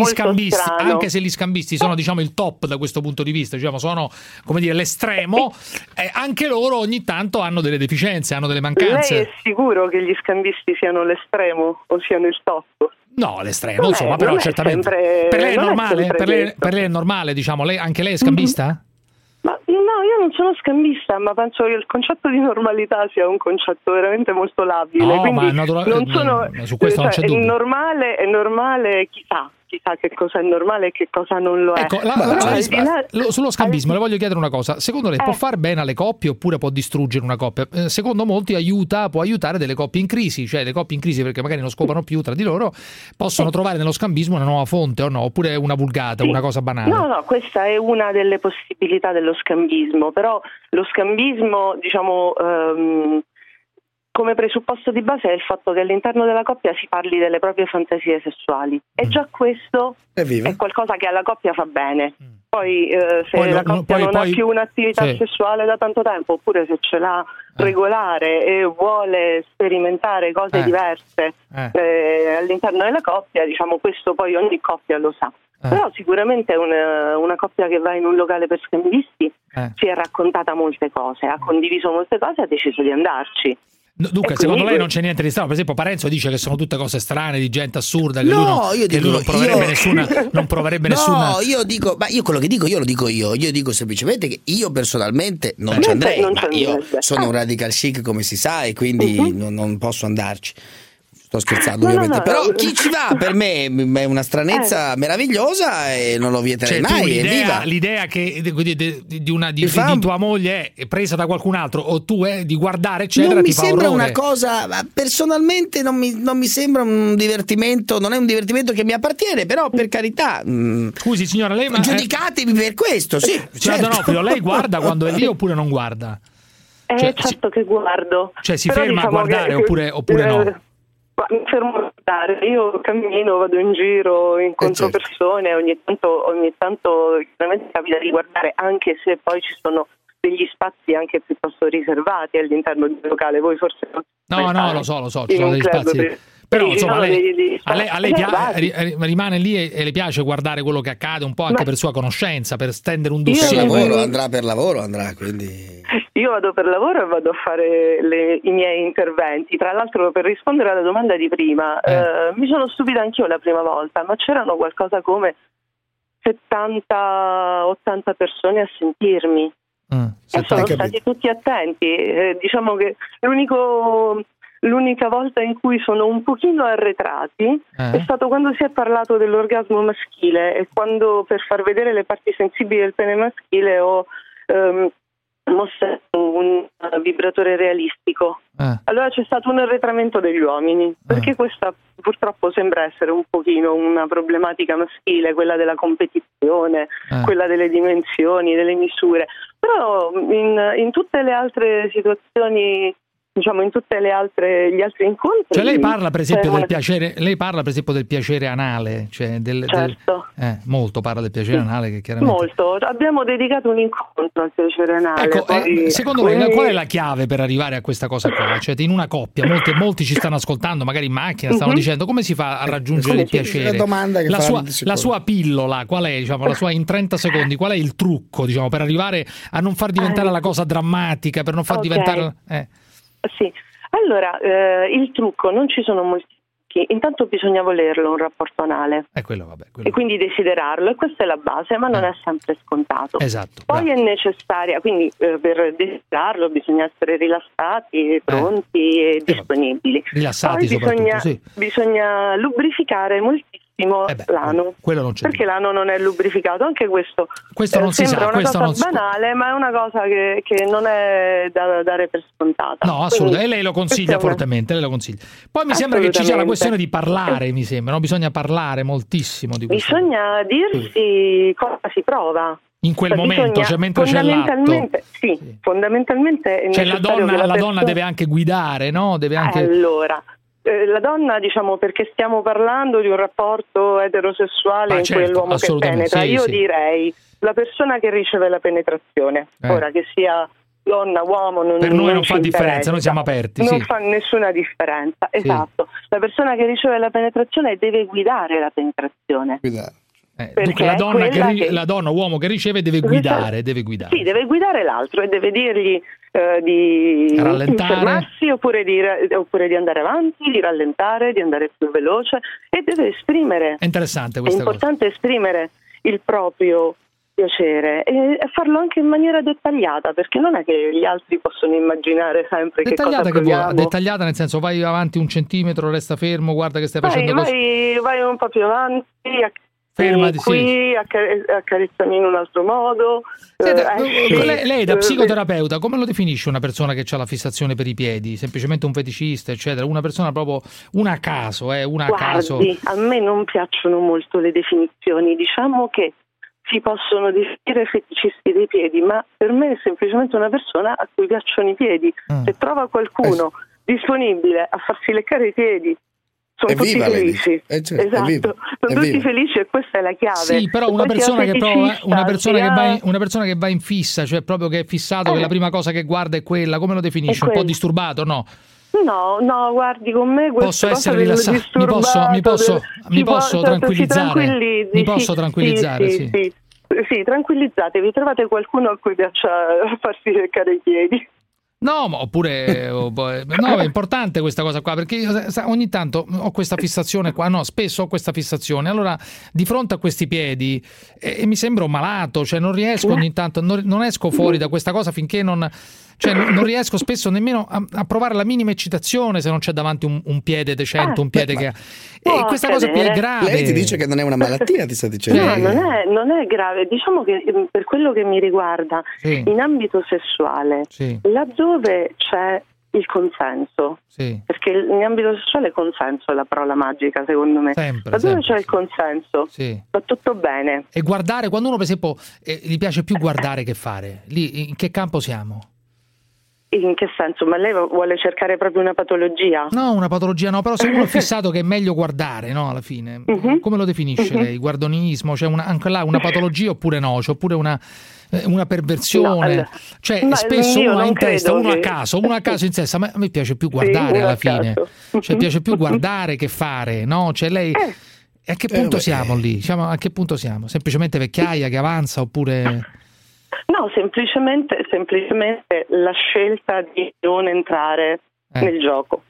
anche se gli scambisti sono diciamo il top da questo punto di vista, diciamo, sono come dire l'estremo, eh, anche loro ogni tanto hanno delle deficienze, hanno delle mancanze. Lei è sicuro che gli scambisti siano l'estremo o siano il top? No, l'estremo, Non è- insomma, però non è certamente. sempre- per lei è non è normale? Per lei, per lei è normale, diciamo, lei, anche lei è scambista? Ma no, io non sono scambista, ma penso che il concetto di normalità sia un concetto veramente molto labile. No, ma natura- non eh, sono, su questo non cioè, c'è è dubbio. normale, è normale, chissà, chissà che cosa è normale e che cosa non lo è. Ecco, la- la- al la- là- lo- sullo scambismo le voglio chiedere una cosa. Secondo lei può Eh. far bene alle coppie oppure può distruggere una coppia? Eh, Secondo molti aiuta, può aiutare delle coppie in crisi, cioè le coppie in crisi perché magari non scopano più tra di loro, possono trovare nello scambismo una nuova fonte o no? Oppure una vulgata, Sì. una cosa banale. No, no, questa è una delle possibilità dello scambismo, però lo scambismo, diciamo, ehm, come presupposto di base è il fatto che all'interno della coppia si parli delle proprie fantasie sessuali Mm. e già questo Evviva. è qualcosa che alla coppia fa bene. Poi eh, se Poi la no- coppia poi- non poi- ha più un'attività sì. sessuale da tanto tempo, oppure se ce l'ha regolare e vuole sperimentare cose Eh. diverse Eh. eh, all'interno della coppia, diciamo questo poi ogni coppia lo sa. Eh. Però sicuramente una, una coppia che va in un locale per scambisti Eh. si è raccontata molte cose, ha condiviso molte cose e ha deciso di andarci. Dunque, E secondo quindi- lei non c'è niente di strano? Per esempio, Parenzo dice che sono tutte cose strane, di gente assurda, che No, lui non, io dico, lui non proverebbe io- nessuna. Non proverebbe no, nessuna. io dico, ma io quello che dico, io lo dico io. Io dico semplicemente che io personalmente non Eh. ci andrei, Non io sono un Ah. radical chic come si sa e quindi Mhm. non, non posso andarci. Sto scherzando No, ovviamente, no, però no. chi ci va per me è una stranezza meravigliosa e non lo vieterei Cioè, tu mai. l'idea, l'idea che di, di- di- una, di, Mi fa- di tua moglie è presa da qualcun altro o tu è di guardare, eccetera, non ti mi fa sembra orrore. una cosa, personalmente non mi, non mi sembra un divertimento, non è un divertimento che mi appartiene, però per carità. mm, Scusi, signora, lei. ma- giudicatemi per questo, sì. Signora certo. D'Onofrio, lei guarda quando è lì oppure non guarda? Eh, Cioè, certo che guardo. Cioè, si Però ferma a diciamo guardare che- oppure- oppure no? Ma mi fermo a guardare, io cammino, vado in giro, incontro Eh, certo. persone, ogni tanto, ogni tanto chiaramente capita di guardare, anche se poi ci sono degli spazi anche piuttosto riservati all'interno del locale. Voi forse non No, no, lo so, lo so, ci sono degli spazi. per- Però insomma, lei- a lei, a lei pia- rimane lì e, e le piace guardare quello che accade un po' anche Ma- per sua conoscenza, per stendere un Io- Per dossier. lavoro, andrà per lavoro, andrà, quindi... Io vado per lavoro e vado a fare le- i miei interventi. Tra l'altro, per rispondere alla domanda di prima, eh, mi sono stupita anch'io la prima volta, ma c'erano qualcosa come 70-80 persone a sentirmi. Mm, E sono stati tutti attenti. Eh, diciamo che l'unico- l'unica volta in cui sono un pochino arretrati Eh. è stato quando si è parlato dell'orgasmo maschile e quando per far vedere le parti sensibili del pene maschile ho ehm, mostrato un eh, vibratore realistico. Eh. Allora c'è stato un arretramento degli uomini, perché questa purtroppo sembra essere un pochino una problematica maschile, quella della competizione, Eh. quella delle dimensioni, delle misure. Però in, in tutte le altre situazioni diciamo in tutte le altre gli altri incontri. Cioè lei parla per esempio c'è del piacere, lei parla per esempio del piacere anale, cioè del, del- Certo. eh, molto parla del piacere anale che chiaramente Molto, abbiamo dedicato un incontro al piacere anale. Ecco, poi- eh, secondo lei quindi- qual è la chiave per arrivare a questa cosa qua? Cioè, in una coppia, molti, molti ci stanno ascoltando, magari in macchina, stanno Mhm. dicendo come si fa a raggiungere come il piacere? la sua, la sua pillola, qual è, diciamo, la sua in 30 secondi, qual è il trucco, diciamo, per arrivare a non far diventare Eh. la cosa drammatica, per non far Ok. diventare... eh. Sì, allora eh, il trucco non ci sono molti. trucchi. Intanto bisogna volerlo un rapporto anale È quello, vabbè. e quindi desiderarlo, e questa è la base, ma non è sempre scontato. Eh. Esatto. Poi è necessaria, quindi eh, per desiderarlo bisogna essere rilassati, pronti e disponibili. Rilassati Poi bisogna, sì. bisogna lubrificare moltissimo l'ano. Quello non c'è. Perché l'ano non è lubrificato? Anche questo, Questo eh, non si sembra sa, una cosa si- banale, ma è una cosa che, che non è da dare per scontata. No, assolutamente, e lei lo consiglia fortemente, lei lo consiglia. Poi mi sembra che ci sia la questione di parlare, mi sembra, no? bisogna parlare moltissimo di questo. Bisogna dirsi cosa si prova. In quel Cioè, momento, bisogna- cioè mentre c'è fondamentalmente, l'atto. Sì, fondamentalmente è Cioè la donna, la donna persona- deve anche guidare, no? Deve anche... Allora, eh, la donna, diciamo, perché stiamo parlando di un rapporto eterosessuale Ah, in certo, cui l'uomo che penetra, sì, io sì. direi la persona che riceve la penetrazione, Eh. ora che sia donna, uomo, non, Per noi non ci fa differenza, noi siamo aperti, Non sì. fa nessuna differenza, esatto. La persona che riceve la penetrazione deve guidare la penetrazione. Eh, perché dunque la è donna, che che- la donna, uomo che riceve deve guidare, deve guidare. Sì, deve guidare l'altro e deve dirgli eh, di Rallentare. fermarsi oppure di, oppure di andare avanti, di rallentare, di andare più veloce e deve esprimere. È interessante È questa cosa. importante esprimere il proprio piacere e farlo anche in maniera dettagliata perché non è che gli altri possono immaginare sempre che cosa Dettagliata, che vuoi? proviamo. dettagliata nel senso vai avanti un centimetro, resta fermo, guarda che stai Vai, facendo così. vai, vai un po' più avanti, Fermati, sì. qui, accare- accarezzami in un altro modo. Senta, eh, esci, lei, lei da eh, psicoterapeuta come lo definisce una persona che ha la fissazione per i piedi? Semplicemente un feticista, eccetera? Una persona proprio una a caso, eh, una a caso. Guardi, a me non piacciono molto le definizioni, diciamo che si possono definire feticisti dei piedi, ma per me è semplicemente una persona a cui piacciono i piedi. Mm. Se trova qualcuno disponibile a farsi leccare i piedi, sono tutti Evviva, lei felici. Eh, certo, esatto, evviva, sono tutti evviva. felici e questa è la chiave. Sì, però una persona, che prova, una, persona che va in, una persona che va in fissa, cioè proprio che è fissato, che Eh. la prima cosa che guarda è quella, come lo definisce? È Un po' disturbato? No. No, no, guardi, con me questa Posso cosa essere del rilassato? Mi posso, mi disturbato, posso, mi posso certo, tranquillizzare? Mi sì, posso tranquillizzare, sì, sì. sì, sì. Sì, tranquillizzatevi, trovate qualcuno a cui piaccia farsi leccare i piedi. No, ma oppure o- boh, no, è importante questa cosa qua perché io ogni tanto ho questa fissazione qua, no, spesso ho questa fissazione. Allora, di fronte a questi piedi eh, mi sembro malato, cioè non riesco ogni tanto, non, non esco fuori da questa cosa finché non cioè non riesco spesso nemmeno a, a provare la minima eccitazione se non c'è davanti un, un piede decente, un piede che ha... E questa cosa qui è grave. Lei ti dice che non è una malattia, ti sta dicendo. No, non è, non è grave. Diciamo che ehm, per quello che mi riguarda, Sì. in ambito sessuale, Sì. laddove c'è il consenso, Sì. perché in ambito sessuale consenso è la parola magica secondo me, Sempre, laddove sempre, c'è il consenso, Sì. va tutto bene. E guardare, quando uno per esempio eh, gli piace più guardare che fare, lì in che campo siamo? In che senso? Ma lei vuole cercare proprio una patologia? No, una patologia no, però se uno è fissato che è meglio guardare, no, alla fine. Mhm. Come lo definisce lei? Guardonismo? C'è una, anche là una patologia oppure no? C'è oppure una, eh, una perversione? No, allora- cioè, ma spesso uno ha in testa, credo uno a che- caso, uno a caso in testa, ma a me piace più guardare uno alla fine. caso. Cioè, piace più guardare che fare, no? Cioè, lei... E a che Eh, punto beh. siamo lì? Diciamo, a che punto siamo? Semplicemente vecchiaia che avanza oppure... No, semplicemente, semplicemente la scelta di non entrare Eh. nel gioco.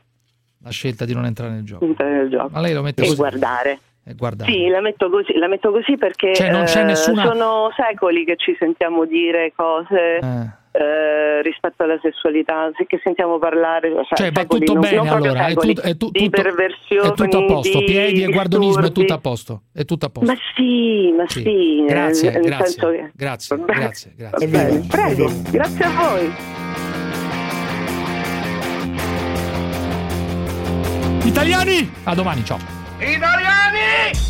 La scelta di non entrare nel gioco. Entrare nel gioco. Ma lei lo mette e così? guardare. E guardare. Sì, la metto così, la metto così perché Cioè, non c'è eh, nessuna- sono secoli che ci sentiamo dire cose Eh. eh, rispetto alla sessualità, sì, che sentiamo parlare. Cioè, va secoli, tutto non- bene non allora, è, secoli, tut- è tu- di tutto, perversioni, è tutto a posto, di piedi e guardonismo è tutto a posto, è tutto a posto. Ma sì, ma sì, nel- Grazie, nel grazie, che- grazie, Vabbè, grazie, grazie. va bene, Prego, grazie a voi. Italiani, a domani, ciao. Italiani!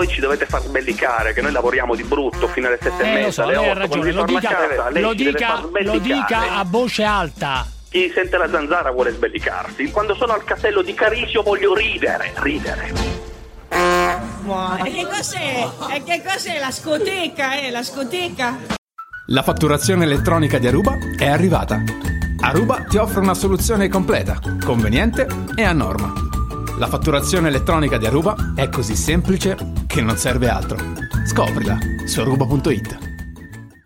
voi ci dovete far sbellicare, che noi lavoriamo di brutto fino alle sette e Eh, mezza, so, alle lei ha otto, quando ragione, si lo torna a dica, casa, lei lo dica, lo dica a voce alta. Chi sente la zanzara vuole sbellicarsi. Quando sono al castello di Carisio voglio ridere, ridere. E che cos'è? E che cos'è la scoteca, eh? La scoteca? La fatturazione elettronica di Aruba è arrivata. Aruba ti offre una soluzione completa, conveniente e a norma. La fatturazione elettronica di Aruba è così semplice che non serve altro. Scoprila su aruba.it.